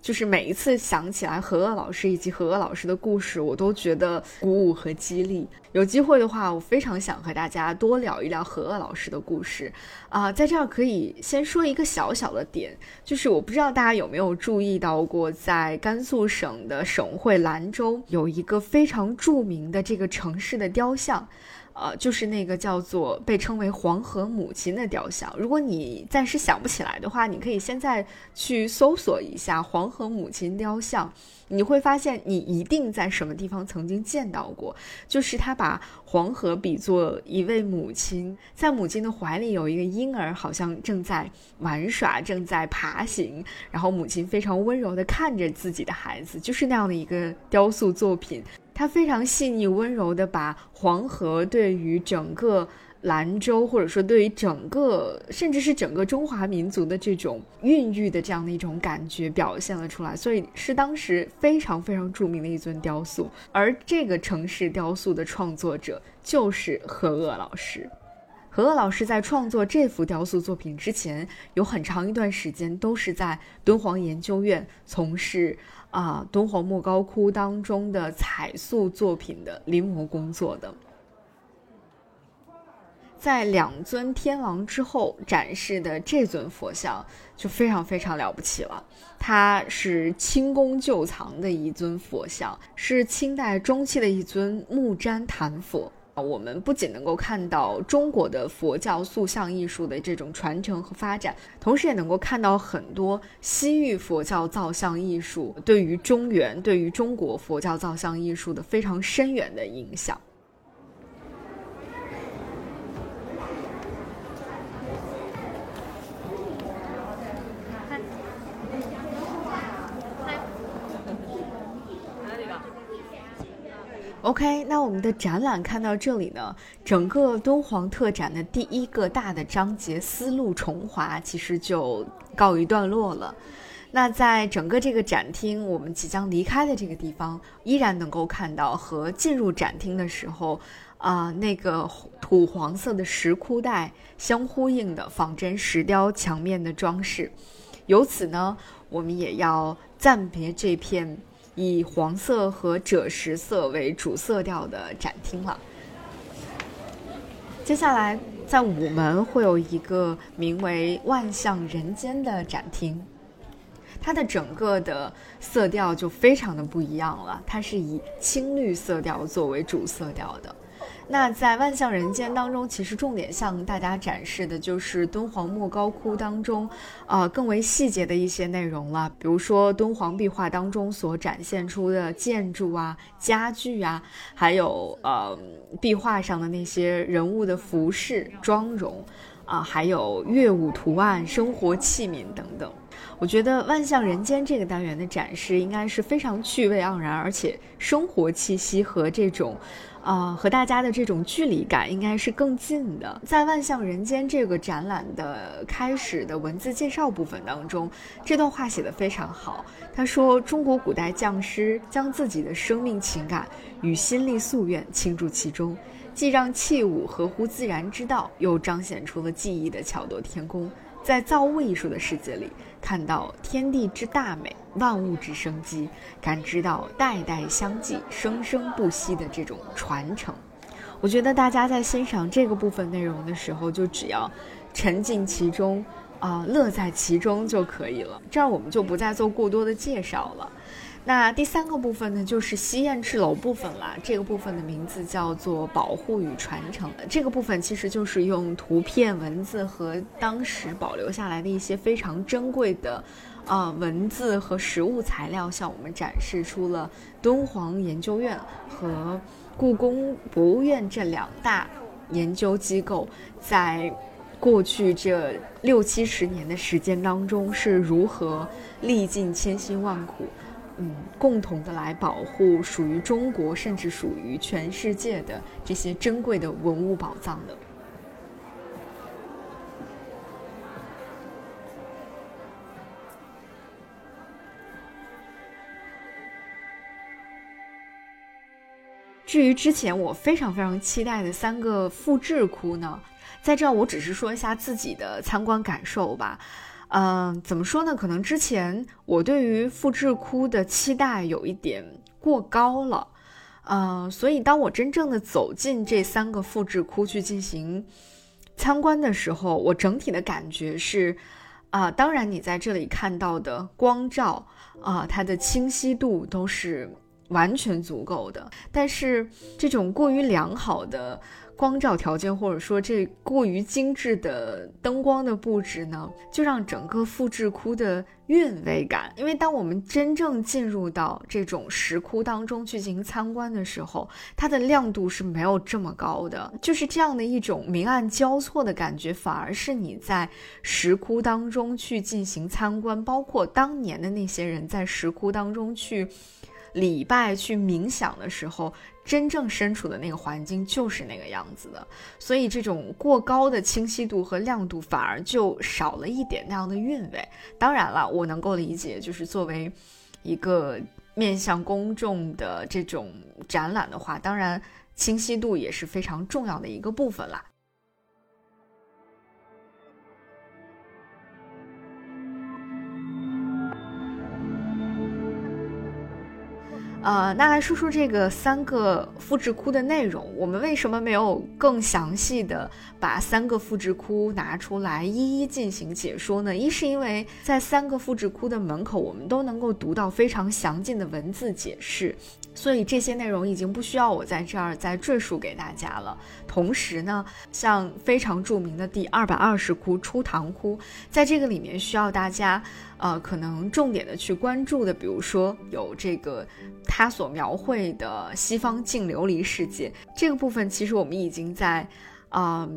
A: 就是每一次想起来何鄂老师以及何鄂老师的故事，我都觉得鼓舞和激励。有机会的话，我非常想和大家多聊一聊何鄂老师的故事。啊，在这儿可以先说一个小小的点，就是我不知道大家有没有注意到过，在甘肃省的省会兰州有一个非常著名的这个城市的雕像。呃，就是那个叫做被称为黄河母亲的雕像。如果你暂时想不起来的话，你可以现在去搜索一下黄河母亲雕像，你会发现你一定在什么地方曾经见到过。就是他把黄河比作一位母亲，在母亲的怀里有一个婴儿，好像正在玩耍，正在爬行，然后母亲非常温柔地看着自己的孩子，就是那样的一个雕塑作品。它非常细腻温柔的把黄河对于整个兰州，或者说对于整个甚至是整个中华民族的这种孕育的这样的一种感觉表现了出来，所以是当时非常非常著名的一尊雕塑。而这个城市雕塑的创作者就是何鄂老师。何鄂老师在创作这幅雕塑作品之前，有很长一段时间都是在敦煌研究院从事。啊，敦煌莫高窟当中的彩塑作品的临摹工作的，在两尊天王之后展示的这尊佛像就非常非常了不起了。它是清宫旧藏的一尊佛像，是清代中期的一尊木毡坛佛。我们不仅能够看到中国的佛教塑像艺术的这种传承和发展，同时也能够看到很多西域佛教造像艺术对于中原、对于中国佛教造像艺术的非常深远的影响。OK，那我们的展览看到这里呢，整个敦煌特展的第一个大的章节“丝路重华”其实就告一段落了。那在整个这个展厅，我们即将离开的这个地方，依然能够看到和进入展厅的时候，啊，那个土黄色的石窟带相呼应的仿真石雕墙面的装饰。由此呢，我们也要暂别这片。以黄色和赭石色为主色调的展厅了。接下来，在午门会有一个名为“万象人间”的展厅，它的整个的色调就非常的不一样了，它是以青绿色调作为主色调的。那在万象人间当中，其实重点向大家展示的就是敦煌莫高窟当中，呃，更为细节的一些内容了。比如说敦煌壁画当中所展现出的建筑啊、家具啊，还有呃壁画上的那些人物的服饰、妆容，啊，还有乐舞图案、生活器皿等等。我觉得万象人间这个单元的展示应该是非常趣味盎然，而且生活气息和这种。啊，和大家的这种距离感应该是更近的。在《万象人间》这个展览的开始的文字介绍部分当中，这段话写得非常好。他说：“中国古代匠师将自己的生命情感与心力夙愿倾注其中，既让器物合乎自然之道，又彰显出了技艺的巧夺天工。在造物艺术的世界里。”看到天地之大美，万物之生机，感知到代代相继、生生不息的这种传承。我觉得大家在欣赏这个部分内容的时候，就只要沉浸其中，啊，乐在其中就可以了。这样我们就不再做过多的介绍了。那第三个部分呢，就是西燕赤楼部分啦。这个部分的名字叫做“保护与传承”。这个部分其实就是用图片、文字和当时保留下来的一些非常珍贵的，啊，文字和实物材料，向我们展示出了敦煌研究院和故宫博物院这两大研究机构在过去这六七十年的时间当中是如何历尽千辛万苦，嗯，共同的来保护属于中国甚至属于全世界的这些珍贵的文物宝藏的。至于之前我非常非常期待的三个复制窟呢，在这儿我只是说一下自己的参观感受吧。嗯，怎么说呢？可能之前我对于复制窟的期待有一点过高了。嗯，所以当我真正的走进这三个复制窟去进行参观的时候，我整体的感觉是，啊，当然你在这里看到的光照啊，它的清晰度都是。完全足够的，但是这种过于良好的光照条件，或者说这过于精致的灯光的布置呢，就让整个复制窟的韵味感。因为当我们真正进入到这种石窟当中去进行参观的时候，它的亮度是没有这么高的，就是这样的一种明暗交错的感觉，反而是你在石窟当中去进行参观，包括当年的那些人在石窟当中去。礼拜去冥想的时候，真正身处的那个环境就是那个样子的，所以这种过高的清晰度和亮度反而就少了一点那样的韵味。当然了，我能够理解，就是作为一个面向公众的这种展览的话，当然清晰度也是非常重要的一个部分啦。呃，那来说说这个三个复制窟的内容。我们为什么没有更详细的把三个复制窟拿出来一一进行解说呢？一是因为在三个复制窟的门口，我们都能够读到非常详尽的文字解释，所以这些内容已经不需要我在这儿再赘述给大家了。同时呢，像非常著名的第二百二十窟出唐窟，在这个里面需要大家。呃，可能重点的去关注的，比如说有这个他所描绘的西方净琉璃世界这个部分，其实我们已经在啊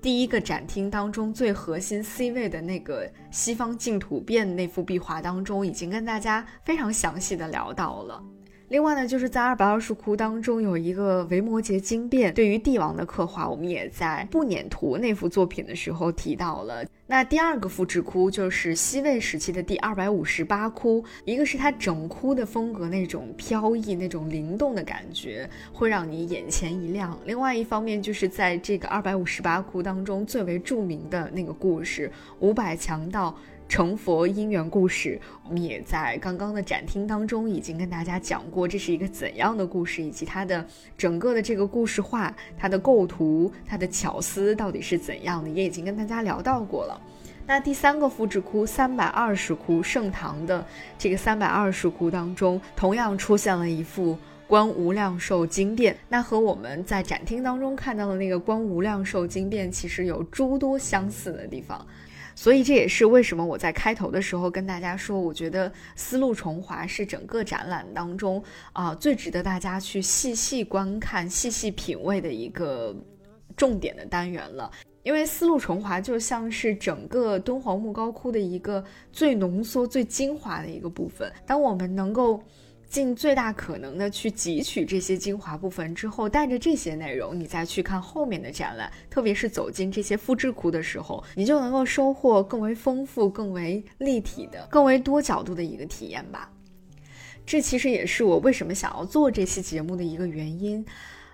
A: 第一个展厅当中最核心 C 位的那个西方净土变那幅壁画当中，已经跟大家非常详细的聊到了。另外呢，就是在二百二十窟当中有一个维摩诘经变，对于帝王的刻画，我们也在不辇图那幅作品的时候提到了。那第二个复制窟就是西魏时期的第二百五十八窟，一个是它整窟的风格那种飘逸、那种灵动的感觉，会让你眼前一亮；另外一方面就是在这个二百五十八窟当中最为著名的那个故事——五百强盗。成佛因缘故事，我们也在刚刚的展厅当中已经跟大家讲过，这是一个怎样的故事，以及它的整个的这个故事画、它的构图、它的巧思到底是怎样的，也已经跟大家聊到过了。那第三个复制窟三百二十窟盛唐的这个三百二十窟当中，同样出现了一幅观无量寿经变，那和我们在展厅当中看到的那个观无量寿经变其实有诸多相似的地方。所以这也是为什么我在开头的时候跟大家说，我觉得丝路重华是整个展览当中啊最值得大家去细细观看、细细品味的一个重点的单元了。因为丝路重华就像是整个敦煌莫高窟的一个最浓缩、最精华的一个部分。当我们能够。尽最大可能的去汲取这些精华部分之后，带着这些内容，你再去看后面的展览，特别是走进这些复制窟的时候，你就能够收获更为丰富、更为立体的、更为多角度的一个体验吧。这其实也是我为什么想要做这期节目的一个原因。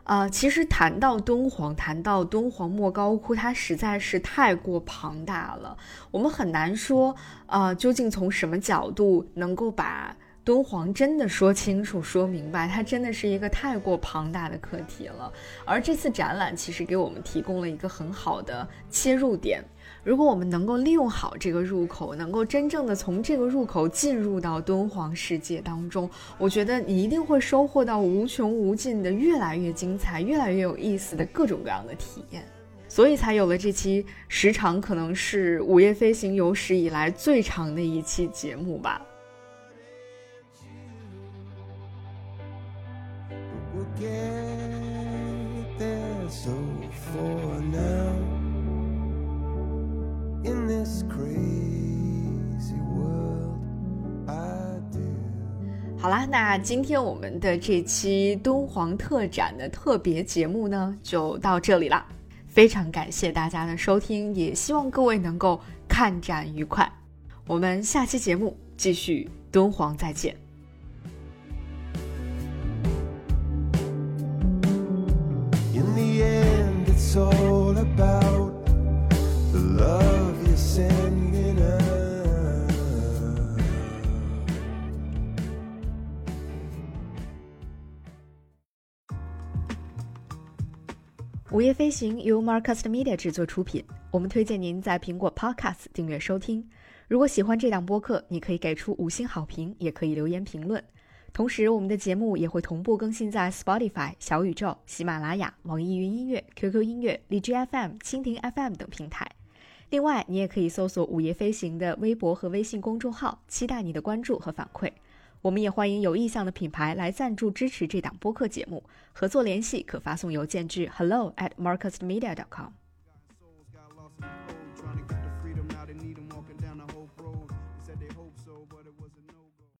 A: 啊，其实谈到敦煌，谈到敦煌莫高窟，它实在是太过庞大了，我们很难说，呃，究竟从什么角度能够把。敦煌真的说清楚、说明白，它真的是一个太过庞大的课题了。而这次展览其实给我们提供了一个很好的切入点。如果我们能够利用好这个入口，能够真正的从这个入口进入到敦煌世界当中，我觉得你一定会收获到无穷无尽的、越来越精彩、越来越有意思的各种各样的体验。所以才有了这期时长可能是《午夜飞行》有史以来最长的一期节目吧。Get
I: in this crazy world I do.
A: 好啦，那今天我们的这期敦煌特展的特别节目呢，就到这里啦。非常感谢大家的收听，也希望各位能够看展愉快。我们下期节目继续敦煌再见。
I: It's all about the love you sending us.
A: 午夜飞行由 Marcus Media 制作出品，我们推荐您在苹果 Podcast 订阅收听。如果喜欢这档播客，你可以给出五星好评，也可以留言评论。同时，我们的节目也会同步更新在 Spotify、小宇宙、喜马拉雅、网易云音乐、QQ 音乐、荔枝 FM、蜻蜓 FM 等平台。另外，你也可以搜索“午夜飞行”的微博和微信公众号，期待你的关注和反馈。我们也欢迎有意向的品牌来赞助支持这档播客节目，合作联系可发送邮件至 hello at marcusmedia.com。